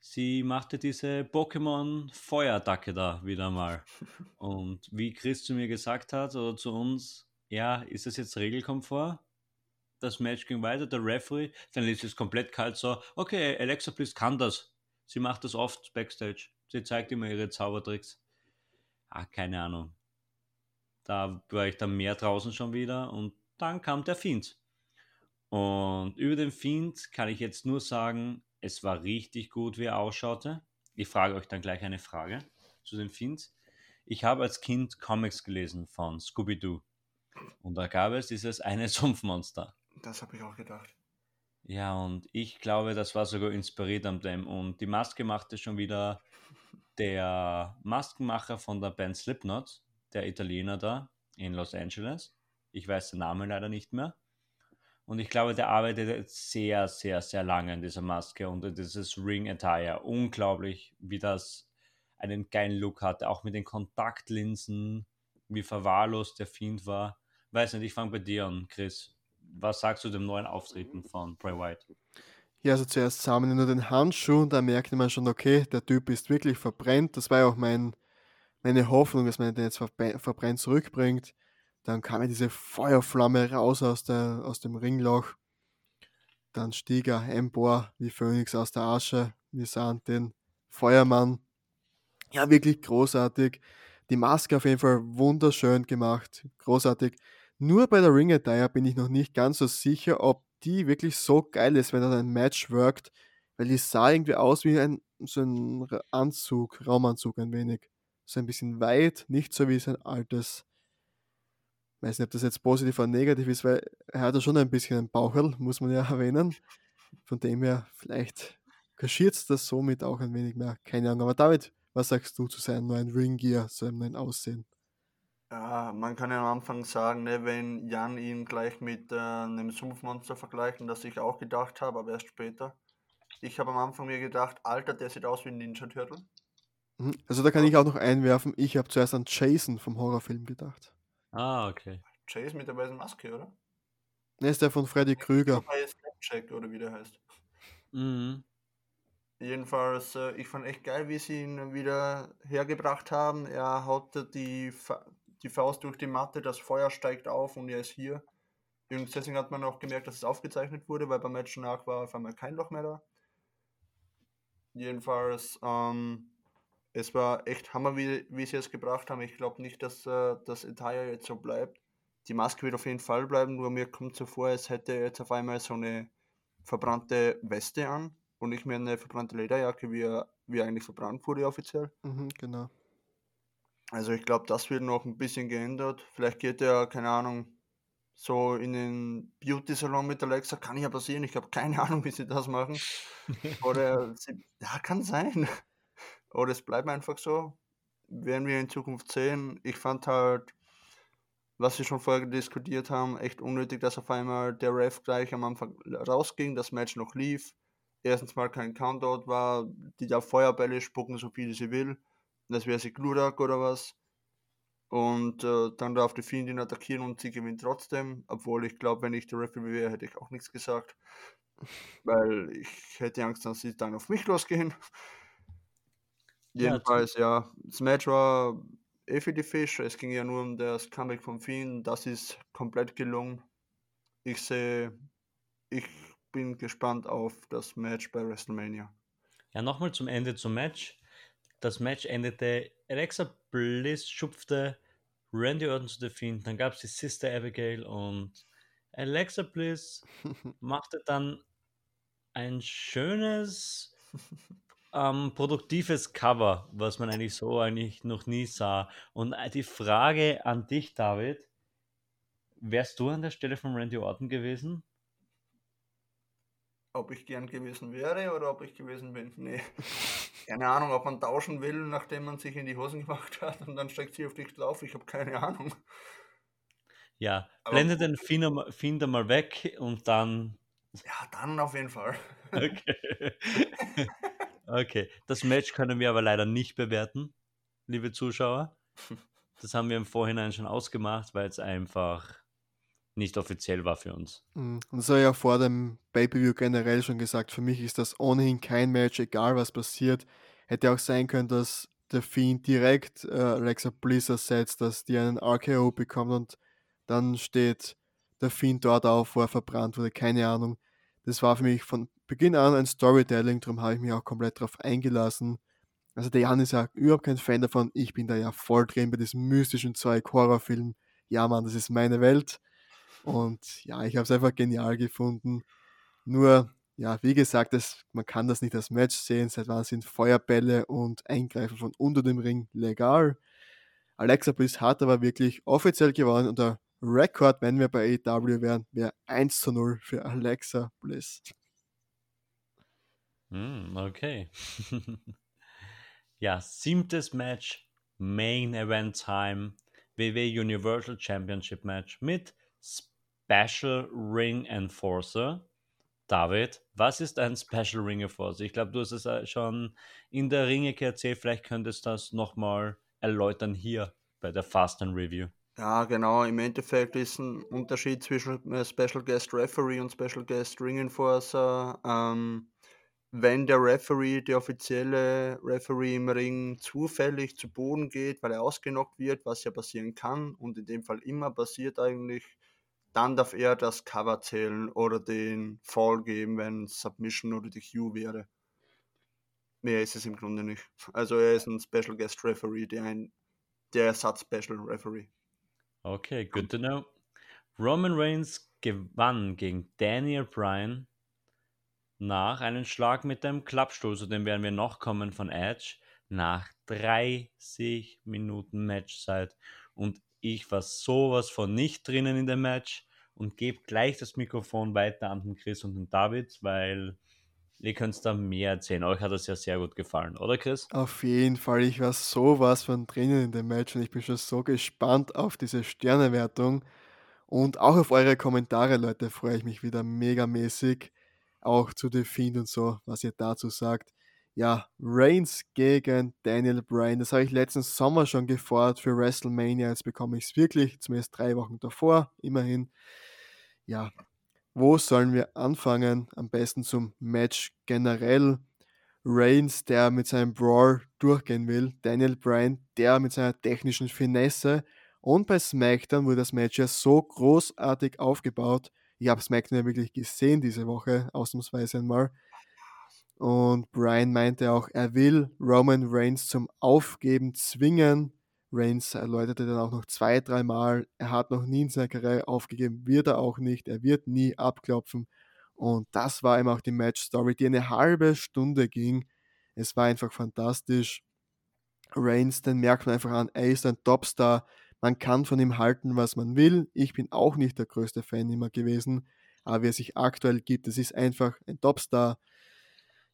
sie machte diese Pokémon-Feuerattacke da wieder mal. Und wie Chris zu mir gesagt hat, oder zu uns, ja, ist das jetzt regelkonform? Das Match ging weiter, der Referee, dann ist es komplett kalt so, okay, Alexa Bliss kann das. Sie macht das oft backstage. Sie zeigt immer ihre Zaubertricks. Ah, keine Ahnung. Da war ich dann mehr draußen schon wieder und dann kam der Fiend. Und über den Fiend kann ich jetzt nur sagen, es war richtig gut, wie er ausschaute. Ich frage euch dann gleich eine Frage zu den Fiends. Ich habe als Kind Comics gelesen von Scooby-Doo. Und da gab es dieses eine Sumpfmonster.
Das habe ich auch gedacht.
Ja, und ich glaube, das war sogar inspiriert an dem. Und die Maske machte schon wieder der Maskenmacher von der Band Slipknot, der Italiener da in Los Angeles. Ich weiß den Namen leider nicht mehr. Und ich glaube, der arbeitet sehr, sehr, sehr lange an dieser Maske und dieses Ring Attire. Unglaublich, wie das einen geilen Look hatte. Auch mit den Kontaktlinsen, wie verwahrlost der Fiend war. Weiß nicht, ich fange bei dir an, Chris. Was sagst du dem neuen Auftreten von Bray White?
Ja, also zuerst sah man nur den Handschuh und da merkte man schon, okay, der Typ ist wirklich verbrennt. Das war ja auch mein, meine Hoffnung, dass man den jetzt verbrennt zurückbringt. Dann kam ja diese Feuerflamme raus aus, der, aus dem Ringloch. Dann stieg er empor wie Phönix aus der Asche. Wir sahen den Feuermann. Ja, wirklich großartig. Die Maske auf jeden Fall wunderschön gemacht. Großartig. Nur bei der Ring Attire bin ich noch nicht ganz so sicher, ob die wirklich so geil ist, wenn dann ein Match workt, weil die sah irgendwie aus wie ein, so ein Anzug, Raumanzug ein wenig. So ein bisschen weit, nicht so wie sein altes weiß nicht, ob das jetzt positiv oder negativ ist, weil er hat ja schon ein bisschen ein Bauchel, muss man ja erwähnen. Von dem her, vielleicht kaschiert es das somit auch ein wenig mehr. Keine Ahnung. Aber David, was sagst du zu seinem neuen Ring Gear, zu seinem neuen Aussehen?
Ja, man kann ja am Anfang sagen, ne, wenn Jan ihn gleich mit äh, einem Sumpfmonster vergleichen, das ich auch gedacht habe, aber erst später. Ich habe am Anfang mir gedacht, Alter, der sieht aus wie ein Ninja Turtle.
Mhm. Also da kann ich auch noch einwerfen, ich habe zuerst an Jason vom Horrorfilm gedacht.
Ah, okay.
Chase mit der weißen Maske, oder?
Ne, ist der von Freddy Krüger.
Snapchat oder wie der heißt.
Mhm.
Jedenfalls, äh, ich fand echt geil, wie sie ihn wieder hergebracht haben. Er haut die, die Faust durch die Matte, das Feuer steigt auf und er ist hier. Und deswegen hat man auch gemerkt, dass es aufgezeichnet wurde, weil beim Match nach war auf einmal kein Loch mehr da. Jedenfalls, ähm, es war echt Hammer, wie, wie sie es gebracht haben. Ich glaube nicht, dass äh, das Attire jetzt so bleibt. Die Maske wird auf jeden Fall bleiben, nur mir kommt so vor, es hätte jetzt auf einmal so eine verbrannte Weste an und nicht mehr eine verbrannte Lederjacke, wie er, wie er eigentlich verbrannt wurde offiziell.
Mhm, genau.
Also ich glaube, das wird noch ein bisschen geändert. Vielleicht geht er, keine Ahnung, so in den Beauty-Salon mit Alexa, kann aber sehen. Ich habe keine Ahnung, wie sie das machen. Oder, sie, ja, kann sein. Oder es bleibt einfach so. Werden wir in Zukunft sehen. Ich fand halt, was wir schon vorher diskutiert haben, echt unnötig, dass auf einmal der Ref gleich am Anfang rausging, das Match noch lief. Erstens mal kein Countout war, die da Feuerbälle spucken, so viel sie will. Das wäre sie Glurak oder was. Und äh, dann darf die Fiendin attackieren und sie gewinnt trotzdem. Obwohl ich glaube, wenn ich der Referee wäre, hätte ich auch nichts gesagt. Weil ich hätte Angst, dass sie dann auf mich losgehen. Jedenfalls, ja, das Match war eh für die Fisch. Es ging ja nur um das Comeback von Finn. Das ist komplett gelungen. Ich sehe, ich bin gespannt auf das Match bei WrestleMania.
Ja, nochmal zum Ende zum Match. Das Match endete, Alexa Bliss schupfte Randy Orton zu der Finn, dann gab es die Sister Abigail und Alexa Bliss machte dann ein schönes ähm, produktives Cover, was man eigentlich so eigentlich noch nie sah. Und äh, die Frage an dich, David, wärst du an der Stelle von Randy Orton gewesen?
Ob ich gern gewesen wäre oder ob ich gewesen bin? Nee. keine Ahnung, ob man tauschen will, nachdem man sich in die Hosen gemacht hat und dann steigt sie auf dich drauf. Ich habe keine Ahnung.
Ja, blende den Finder mal weg und dann.
Ja, dann auf jeden Fall.
Okay. Okay, das Match können wir aber leider nicht bewerten, liebe Zuschauer. Das haben wir im Vorhinein schon ausgemacht, weil es einfach nicht offiziell war für uns.
Mhm. Und das habe ich ja vor dem Pay-Per-View generell schon gesagt. Für mich ist das ohnehin kein Match, egal was passiert. Hätte auch sein können, dass der Fiend direkt äh, Alexa Bliss ersetzt, dass die einen RKO bekommt und dann steht der Fiend dort auf, wo er verbrannt wurde. Keine Ahnung. Das war für mich von Beginn an ein Storytelling, darum habe ich mich auch komplett darauf eingelassen. Also der Jan ist ja überhaupt kein Fan davon. Ich bin da ja voll drin bei diesem mystischen Zeug, Horrorfilm. Ja, Mann, das ist meine Welt. Und ja, ich habe es einfach genial gefunden. Nur, ja, wie gesagt, das, man kann das nicht als Match sehen. Seit wann sind Feuerbälle und Eingreifen von unter dem Ring legal? Alexa Bliss hat aber wirklich offiziell gewonnen und der Rekord, wenn wir bei AEW wären, wäre 1 zu 0 für Alexa Bliss.
Mm, okay. ja, siebtes Match, Main Event Time, WW Universal Championship Match mit Special Ring Enforcer. David, was ist ein Special Ring Enforcer? Ich glaube, du hast es äh, schon in der Ringe erzählt. Vielleicht könntest du das nochmal erläutern hier bei der Fast and Review.
Ja, genau. Im Endeffekt ist ein Unterschied zwischen äh, Special Guest Referee und Special Guest Ring Enforcer. Ähm, wenn der Referee, der offizielle Referee im Ring zufällig zu Boden geht, weil er ausgenockt wird, was ja passieren kann und in dem Fall immer passiert eigentlich, dann darf er das Cover zählen oder den Fall geben, wenn Submission oder die Q wäre. Mehr ist es im Grunde nicht. Also er ist ein Special Guest Referee, der ein der Ersatz Special Referee.
Okay, good to know. Roman Reigns gewann gegen Daniel Bryan nach einem Schlag mit dem Klappstuhl, zu dem werden wir noch kommen von Edge, nach 30 Minuten Matchzeit. Und ich war sowas von nicht drinnen in dem Match und gebe gleich das Mikrofon weiter an den Chris und den David, weil ihr könnt da mehr erzählen. Euch hat das ja sehr gut gefallen, oder Chris?
Auf jeden Fall, ich war sowas von drinnen in dem Match und ich bin schon so gespannt auf diese Sternewertung. Und auch auf eure Kommentare, Leute, freue ich mich wieder megamäßig auch zu The Fiend und so, was ihr dazu sagt. Ja, Reigns gegen Daniel Bryan, das habe ich letzten Sommer schon gefordert für WrestleMania. Jetzt bekomme ich es wirklich, zumindest drei Wochen davor, immerhin. Ja, wo sollen wir anfangen? Am besten zum Match generell. Reigns, der mit seinem Brawl durchgehen will. Daniel Bryan, der mit seiner technischen Finesse. Und bei SmackDown wurde das Match ja so großartig aufgebaut, ich habe SmackDown ja wirklich gesehen diese Woche, ausnahmsweise einmal. Und Brian meinte auch, er will Roman Reigns zum Aufgeben zwingen. Reigns erläuterte dann auch noch zwei, dreimal, er hat noch nie in seiner Karriere aufgegeben, wird er auch nicht, er wird nie abklopfen. Und das war eben auch die Match-Story, die eine halbe Stunde ging. Es war einfach fantastisch. Reigns, den merkt man einfach an, er ist ein Topstar, man kann von ihm halten, was man will. Ich bin auch nicht der größte Fan immer gewesen, aber wie er sich aktuell gibt, es ist einfach ein Topstar.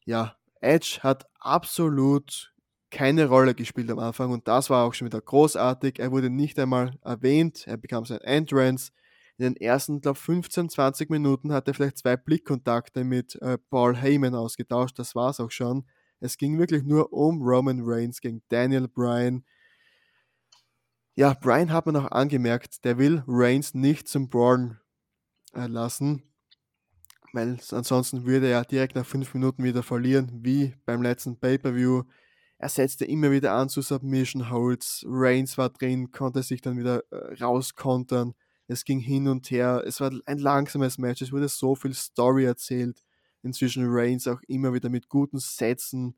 Ja, Edge hat absolut keine Rolle gespielt am Anfang und das war auch schon wieder großartig. Er wurde nicht einmal erwähnt, er bekam sein Entrance. In den ersten, glaube 15, 20 Minuten hat er vielleicht zwei Blickkontakte mit äh, Paul Heyman ausgetauscht, das war es auch schon. Es ging wirklich nur um Roman Reigns gegen Daniel Bryan. Ja, Brian hat man auch angemerkt, der will Reigns nicht zum Brawlen äh, lassen, weil ansonsten würde er direkt nach fünf Minuten wieder verlieren, wie beim letzten Pay-Per-View. Er setzte immer wieder an zu Submission Holds, Reigns war drin, konnte sich dann wieder äh, rauskontern. Es ging hin und her, es war ein langsames Match, es wurde so viel Story erzählt. Inzwischen Reigns auch immer wieder mit guten Sätzen,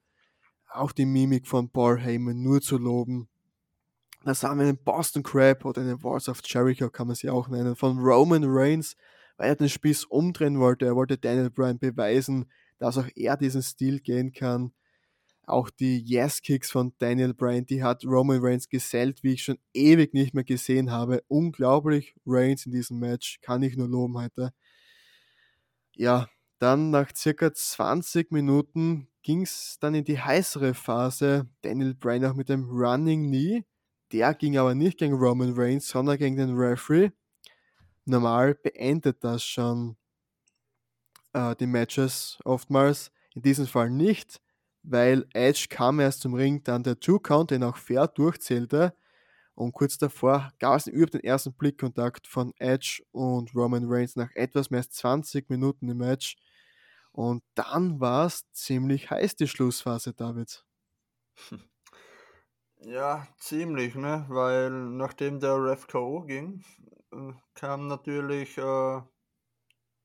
auch die Mimik von Paul Heyman nur zu loben. Da sahen wir einen Boston Crab oder einen Wars of Jericho, kann man sie auch nennen, von Roman Reigns, weil er den Spieß umdrehen wollte. Er wollte Daniel Bryan beweisen, dass auch er diesen Stil gehen kann. Auch die Yes-Kicks von Daniel Bryan, die hat Roman Reigns gesellt, wie ich schon ewig nicht mehr gesehen habe. Unglaublich Reigns in diesem Match, kann ich nur loben heute. Ja, dann nach circa 20 Minuten ging es dann in die heißere Phase. Daniel Bryan auch mit dem Running Knee der ging aber nicht gegen Roman Reigns, sondern gegen den Referee. Normal beendet das schon äh, die Matches oftmals. In diesem Fall nicht, weil Edge kam erst zum Ring, dann der Two-Count, den auch fair durchzählte. Und kurz davor gab es überhaupt den ersten Blickkontakt von Edge und Roman Reigns nach etwas mehr als 20 Minuten im Match. Und dann war es ziemlich heiß, die Schlussphase, David.
Ja, ziemlich, ne? Weil nachdem der Ref K.O. ging, kam natürlich, äh,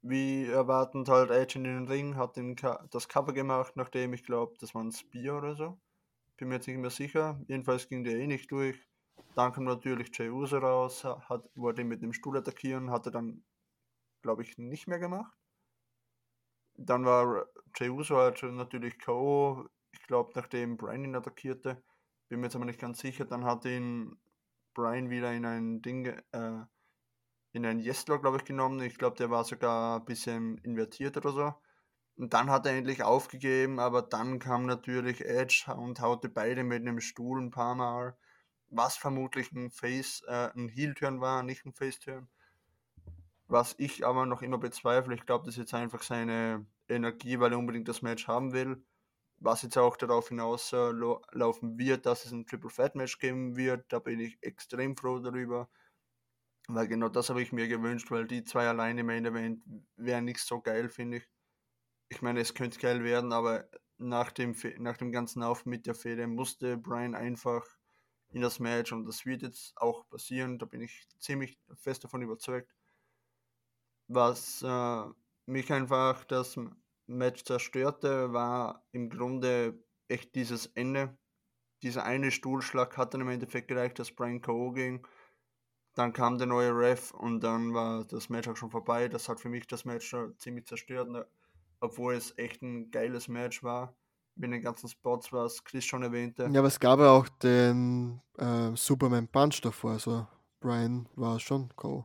wie erwartend halt Edge in den Ring, hat den das Cover gemacht, nachdem ich glaube, das war ein Spear oder so. Bin mir jetzt nicht mehr sicher. Jedenfalls ging der eh nicht durch. Dann kam natürlich Jey Uso raus, hat, wollte ihn mit dem Stuhl attackieren, hatte dann, glaube ich, nicht mehr gemacht. Dann war Jey Uso halt natürlich K.O. Ich glaube, nachdem Brian ihn attackierte bin mir jetzt aber nicht ganz sicher, dann hat ihn Brian wieder in ein Ding, äh, in ein Yes-Log, glaube ich, genommen. Ich glaube, der war sogar ein bisschen invertiert oder so. Und dann hat er endlich aufgegeben, aber dann kam natürlich Edge und haute beide mit einem Stuhl ein paar Mal, was vermutlich ein Face, äh, ein Heel-Turn war, nicht ein Face-Turn. Was ich aber noch immer bezweifle. Ich glaube, das ist jetzt einfach seine Energie, weil er unbedingt das Match haben will was jetzt auch darauf hinauslaufen äh, wird, dass es ein Triple Fat Match geben wird. Da bin ich extrem froh darüber, Weil genau das habe ich mir gewünscht, weil die zwei alleine im Main Event wären nicht so geil, finde ich. Ich meine, es könnte geil werden, aber nach dem, nach dem ganzen Auf mit der Fehde musste Brian einfach in das Match und das wird jetzt auch passieren, da bin ich ziemlich fest davon überzeugt. Was äh, mich einfach das Match zerstörte, war im Grunde echt dieses Ende. Dieser eine Stuhlschlag hat dann im Endeffekt gereicht, dass Brian K.O. ging. Dann kam der neue Ref und dann war das Match auch schon vorbei. Das hat für mich das Match schon ziemlich zerstört, ne? obwohl es echt ein geiles Match war. Mit den ganzen Spots, was Chris schon erwähnte.
Ja, aber es gab ja auch den äh, Superman Punch davor, also Brian war schon K.O.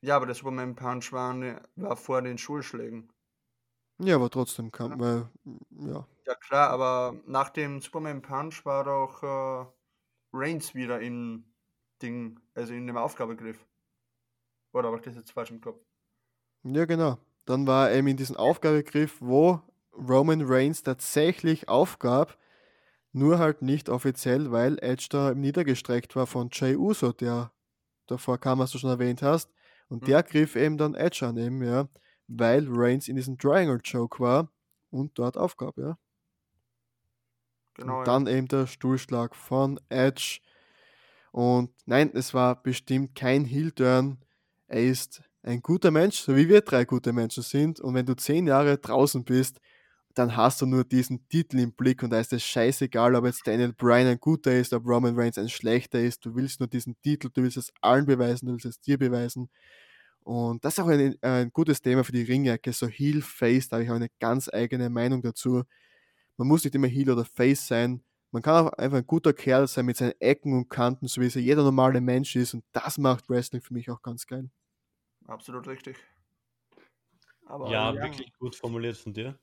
Ja, aber der Superman Punch war, ne, war vor den Schulschlägen.
Ja, aber trotzdem kam, ja. weil, ja.
Ja klar, aber nach dem Superman Punch war doch äh, Reigns wieder im Ding, also in dem Aufgabegriff. Oder habe ich das jetzt falsch im Kopf?
Ja, genau. Dann war er eben in diesem Aufgabegriff, wo Roman Reigns tatsächlich aufgab, nur halt nicht offiziell, weil Edge da niedergestreckt war von Jay Uso, der davor kam, was du schon erwähnt hast. Und mhm. der griff eben dann Edge an, eben, ja, weil Reigns in diesem Triangle Choke war und dort aufgab, ja. Genau. Und dann ja. eben der Stuhlschlag von Edge. Und nein, es war bestimmt kein Heel-Turn. Er ist ein guter Mensch, so wie wir drei gute Menschen sind. Und wenn du zehn Jahre draußen bist, dann hast du nur diesen Titel im Blick und da ist es scheißegal, ob jetzt Daniel Bryan ein guter ist, ob Roman Reigns ein schlechter ist. Du willst nur diesen Titel, du willst es allen beweisen, du willst es dir beweisen. Und das ist auch ein, ein gutes Thema für die Ringecke, so Heel, Face, da habe ich auch eine ganz eigene Meinung dazu. Man muss nicht immer Heel oder Face sein. Man kann auch einfach ein guter Kerl sein mit seinen Ecken und Kanten, so wie es jeder normale Mensch ist. Und das macht Wrestling für mich auch ganz geil.
Absolut richtig.
Aber, ja, ja, wirklich gut formuliert von dir.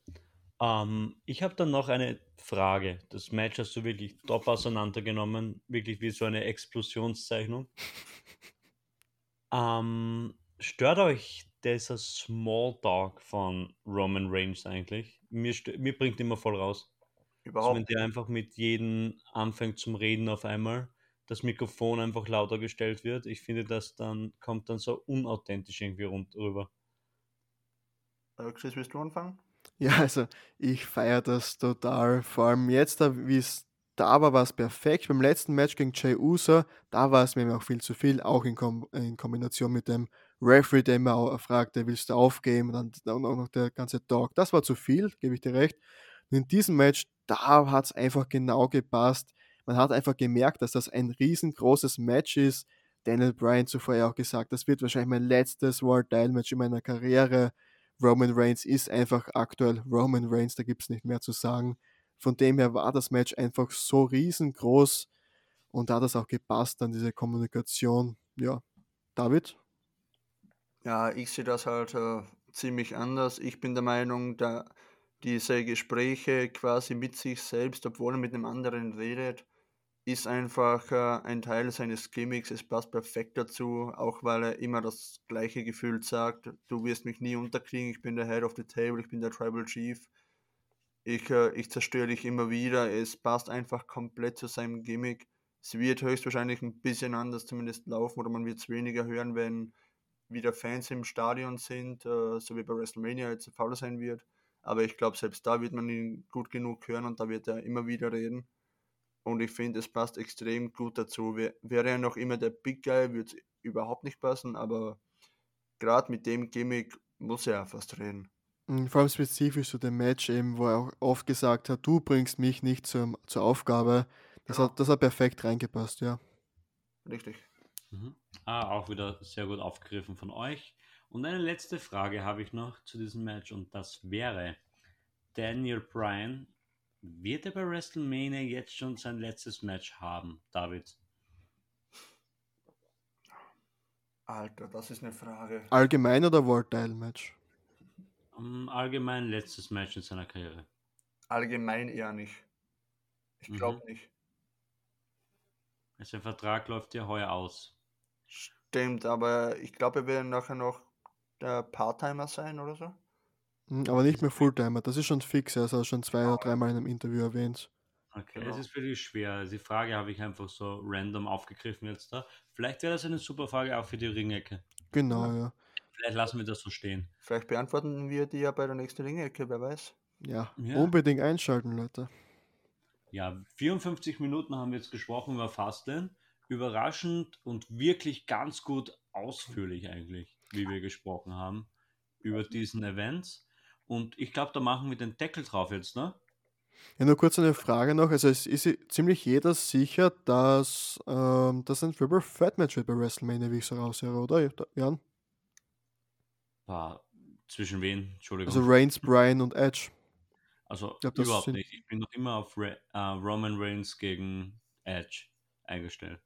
Ähm, ich habe dann noch eine Frage. Das Match hast du wirklich top auseinandergenommen, wirklich wie so eine Explosionszeichnung. ähm, stört euch dieser Smalltalk von Roman Reigns eigentlich? Mir, mir bringt immer voll raus. Überhaupt. Also wenn der einfach mit jedem anfängt zum Reden auf einmal, das Mikrofon einfach lauter gestellt wird. Ich finde, das dann kommt dann so unauthentisch irgendwie rüber.
Äh, Chris, willst du anfangen?
Ja, also ich feiere das total. Vor allem jetzt, wie es da war, war es perfekt. Beim letzten Match gegen Jay Uso, da war es mir auch viel zu viel, auch in, Kom in Kombination mit dem Referee, der immer auch fragte, willst du aufgeben? Und dann auch noch der ganze Talk. Das war zu viel, gebe ich dir recht. Und in diesem Match, da hat es einfach genau gepasst. Man hat einfach gemerkt, dass das ein riesengroßes Match ist. Daniel Bryan zuvor ja auch gesagt, das wird wahrscheinlich mein letztes World Title Match in meiner Karriere. Roman Reigns ist einfach aktuell Roman Reigns, da gibt es nicht mehr zu sagen. Von dem her war das Match einfach so riesengroß und da hat das auch gepasst an diese Kommunikation. Ja, David?
Ja, ich sehe das halt äh, ziemlich anders. Ich bin der Meinung, da diese Gespräche quasi mit sich selbst, obwohl er mit einem anderen redet, ist einfach äh, ein Teil seines Gimmicks. Es passt perfekt dazu, auch weil er immer das gleiche Gefühl sagt. Du wirst mich nie unterkriegen, ich bin der Head of the Table, ich bin der Tribal Chief. Ich, äh, ich zerstöre dich immer wieder. Es passt einfach komplett zu seinem Gimmick. Es wird höchstwahrscheinlich ein bisschen anders zumindest laufen oder man wird es weniger hören, wenn wieder Fans im Stadion sind, äh, so wie bei WrestleMania jetzt der Fall sein wird. Aber ich glaube, selbst da wird man ihn gut genug hören und da wird er immer wieder reden. Und ich finde, es passt extrem gut dazu. Wäre er noch immer der Big Guy, würde es überhaupt nicht passen, aber gerade mit dem Gimmick muss er fast reden.
Mhm, vor allem spezifisch zu dem Match eben, wo er auch oft gesagt hat, du bringst mich nicht zur, zur Aufgabe. Das, genau. hat, das hat perfekt reingepasst, ja.
Richtig.
Mhm. Ah, auch wieder sehr gut aufgegriffen von euch. Und eine letzte Frage habe ich noch zu diesem Match und das wäre, Daniel Bryan wird er bei WrestleMania jetzt schon sein letztes Match haben, David?
Alter, das ist eine Frage.
Allgemein oder World Title Match?
Um, allgemein letztes Match in seiner Karriere.
Allgemein eher nicht. Ich glaube mhm. nicht.
Sein Vertrag läuft ja heuer aus.
Stimmt, aber ich glaube, er wird nachher noch der Part-Timer sein oder so.
Hm, aber nicht mehr Fulltimer, das ist schon fix, er hat schon zwei oder dreimal in einem Interview erwähnt.
Okay, genau. es ist für dich schwer. Also die Frage habe ich einfach so random aufgegriffen jetzt da. Vielleicht wäre das eine super Frage auch für die Ringecke.
Genau, ja.
Vielleicht lassen wir das so stehen.
Vielleicht beantworten wir die ja bei der nächsten Ringecke, wer weiß.
Ja, ja. unbedingt einschalten, Leute.
Ja, 54 Minuten haben wir jetzt gesprochen über Fastlane. Überraschend und wirklich ganz gut ausführlich eigentlich, wie wir gesprochen haben über diesen Events. Und ich glaube, da machen wir den Deckel drauf jetzt, ne?
Ja, nur kurz eine Frage noch. Also es ist ziemlich jeder sicher, dass ähm, das ein Triple Threat Match wird bei WrestleMania, wie ich so raushöre, oder Jan?
Ah, zwischen wen? Entschuldigung.
Also Reigns, Bryan und Edge.
Also glaub, überhaupt nicht. Ich bin noch immer auf Re uh, Roman Reigns gegen Edge eingestellt.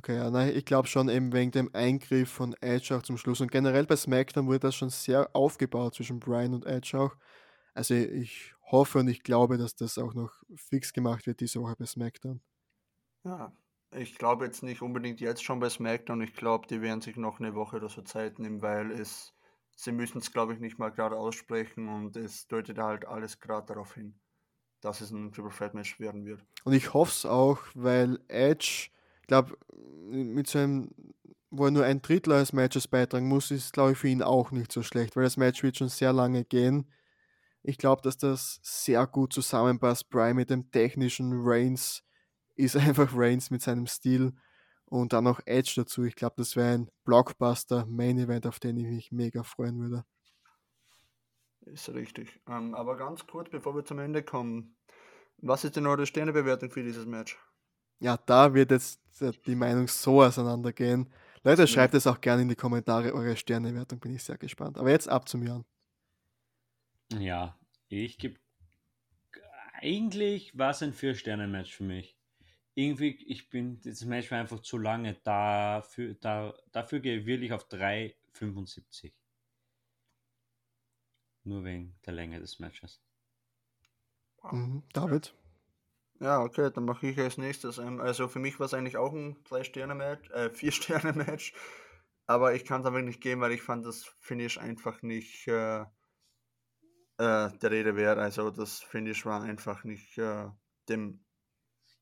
Okay, ja, nein, ich glaube schon eben wegen dem Eingriff von Edge auch zum Schluss. Und generell bei SmackDown wurde das schon sehr aufgebaut zwischen Bryan und Edge auch. Also ich hoffe und ich glaube, dass das auch noch fix gemacht wird diese Woche bei SmackDown.
Ja, ich glaube jetzt nicht unbedingt jetzt schon bei SmackDown. Ich glaube, die werden sich noch eine Woche oder so Zeit nehmen, weil es, sie müssen es, glaube ich, nicht mal gerade aussprechen und es deutet halt alles gerade darauf hin, dass es ein Triple Threat Match werden wird.
Und ich hoffe es auch, weil Edge, glaube, mit so einem, wo er nur ein Drittel eines Matches beitragen muss, ist, glaube ich, für ihn auch nicht so schlecht, weil das Match wird schon sehr lange gehen ich glaube, dass das sehr gut zusammenpasst. Brian mit dem technischen Reigns ist einfach Reigns mit seinem Stil und dann noch Edge dazu. Ich glaube, das wäre ein Blockbuster Main Event, auf den ich mich mega freuen würde.
Ist richtig. Ähm, aber ganz kurz, bevor wir zum Ende kommen, was ist denn eure Sternebewertung für dieses Match?
Ja, da wird jetzt die Meinung so auseinandergehen. Leute, schreibt es auch gerne in die Kommentare eure Sternewertung, bin ich sehr gespannt. Aber jetzt ab zum Jan.
Ja, ich gebe. Eigentlich war es ein Vier-Sterne-Match für mich. Irgendwie, ich bin, das Match war einfach zu lange. Dafür, da, dafür gehe ich wirklich auf 3,75. Nur wegen der Länge des Matches.
Mhm, David?
Ja, okay, dann mache ich als nächstes. Also für mich war es eigentlich auch ein Drei-Sterne-Match, äh, Vier-Sterne-Match. Aber ich kann es aber nicht gehen, weil ich fand das Finish einfach nicht. Äh, äh, der Rede wert. Also das Finish war einfach nicht äh, dem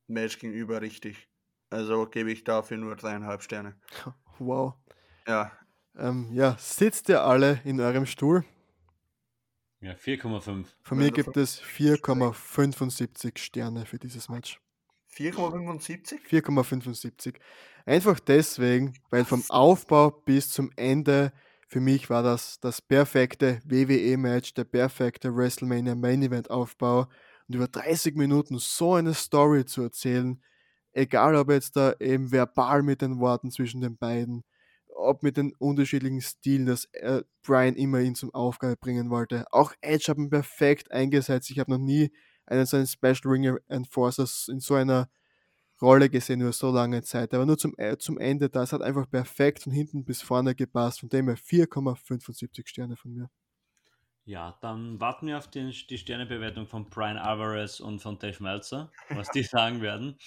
Match gegenüber richtig. Also gebe ich dafür nur dreieinhalb Sterne.
Wow.
Ja.
Ähm, ja, sitzt ihr alle in eurem Stuhl?
Ja, 4,5.
Von mir gibt es 4,75 Sterne für dieses Match.
4,75?
4,75. Einfach deswegen, weil vom Aufbau bis zum Ende für mich war das das perfekte WWE-Match, der perfekte WrestleMania Main Event Aufbau und über 30 Minuten so eine Story zu erzählen, egal ob jetzt da eben verbal mit den Worten zwischen den beiden, ob mit den unterschiedlichen Stilen, dass Brian immer ihn zum Aufgabe bringen wollte. Auch Edge hat ihn perfekt eingesetzt. Ich habe noch nie einen so einen Special Ring Enforcer in so einer Rolle gesehen über so lange Zeit. Aber nur zum, äh, zum Ende, das hat einfach perfekt von hinten bis vorne gepasst. Von dem her 4,75 Sterne von mir.
Ja, dann warten wir auf den, die Sternebewertung von Brian Alvarez und von Dave Meltzer, was die sagen werden.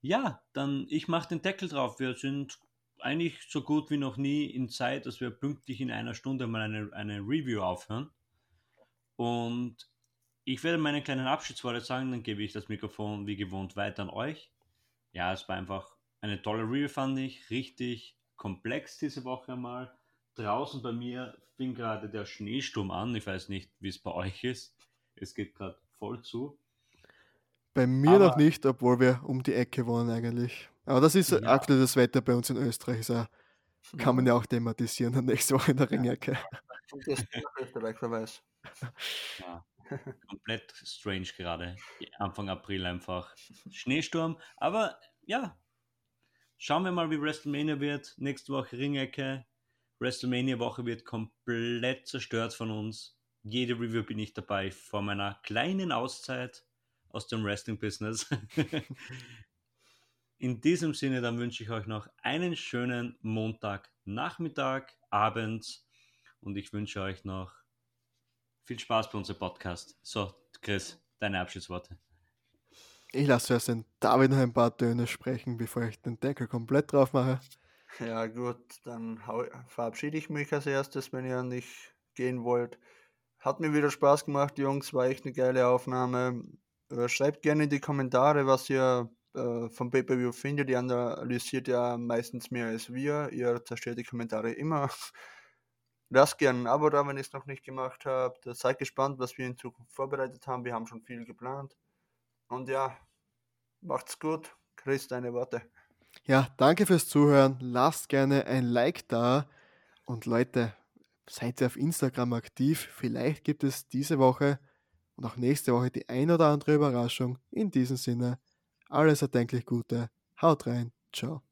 Ja, dann ich mache den Deckel drauf. Wir sind eigentlich so gut wie noch nie in Zeit, dass wir pünktlich in einer Stunde mal eine, eine Review aufhören. Und ich werde meine kleinen Abschiedsworte sagen, dann gebe ich das Mikrofon wie gewohnt weiter an euch. Ja, es war einfach eine tolle Review, fand ich. Richtig komplex diese Woche mal. Draußen bei mir fing gerade der Schneesturm an. Ich weiß nicht, wie es bei euch ist. Es geht gerade voll zu.
Bei mir Aber, noch nicht, obwohl wir um die Ecke wohnen eigentlich. Aber das ist ja. aktuell das Wetter bei uns in Österreich. So, kann man ja auch thematisieren nächste Woche in der Ringecke. Und das Österreich, wer weiß.
Ja. Komplett strange gerade. Anfang April einfach Schneesturm. Aber ja, schauen wir mal, wie WrestleMania wird. Nächste Woche Ringecke. WrestleMania-Woche wird komplett zerstört von uns. Jede Review bin ich dabei vor meiner kleinen Auszeit aus dem Wrestling-Business. In diesem Sinne, dann wünsche ich euch noch einen schönen Montag, Nachmittag, Abend und ich wünsche euch noch viel Spaß bei unserem Podcast. So, Chris, deine Abschiedsworte.
Ich lasse erst den David noch ein paar Töne sprechen, bevor ich den Deckel komplett drauf mache.
Ja, gut, dann verabschiede ich mich als erstes, wenn ihr nicht gehen wollt. Hat mir wieder Spaß gemacht, Jungs, war echt eine geile Aufnahme. Äh, schreibt gerne in die Kommentare, was ihr äh, vom Pay-Per-View findet. Ihr analysiert ja meistens mehr als wir. Ihr zerstört die Kommentare immer. Lasst gerne ein Abo da, wenn ihr es noch nicht gemacht habt. Seid gespannt, was wir in Zukunft vorbereitet haben. Wir haben schon viel geplant. Und ja, macht's gut. Chris, deine Worte.
Ja, danke fürs Zuhören. Lasst gerne ein Like da. Und Leute, seid ihr auf Instagram aktiv. Vielleicht gibt es diese Woche und auch nächste Woche die ein oder andere Überraschung. In diesem Sinne, alles erdenklich Gute. Haut rein. Ciao.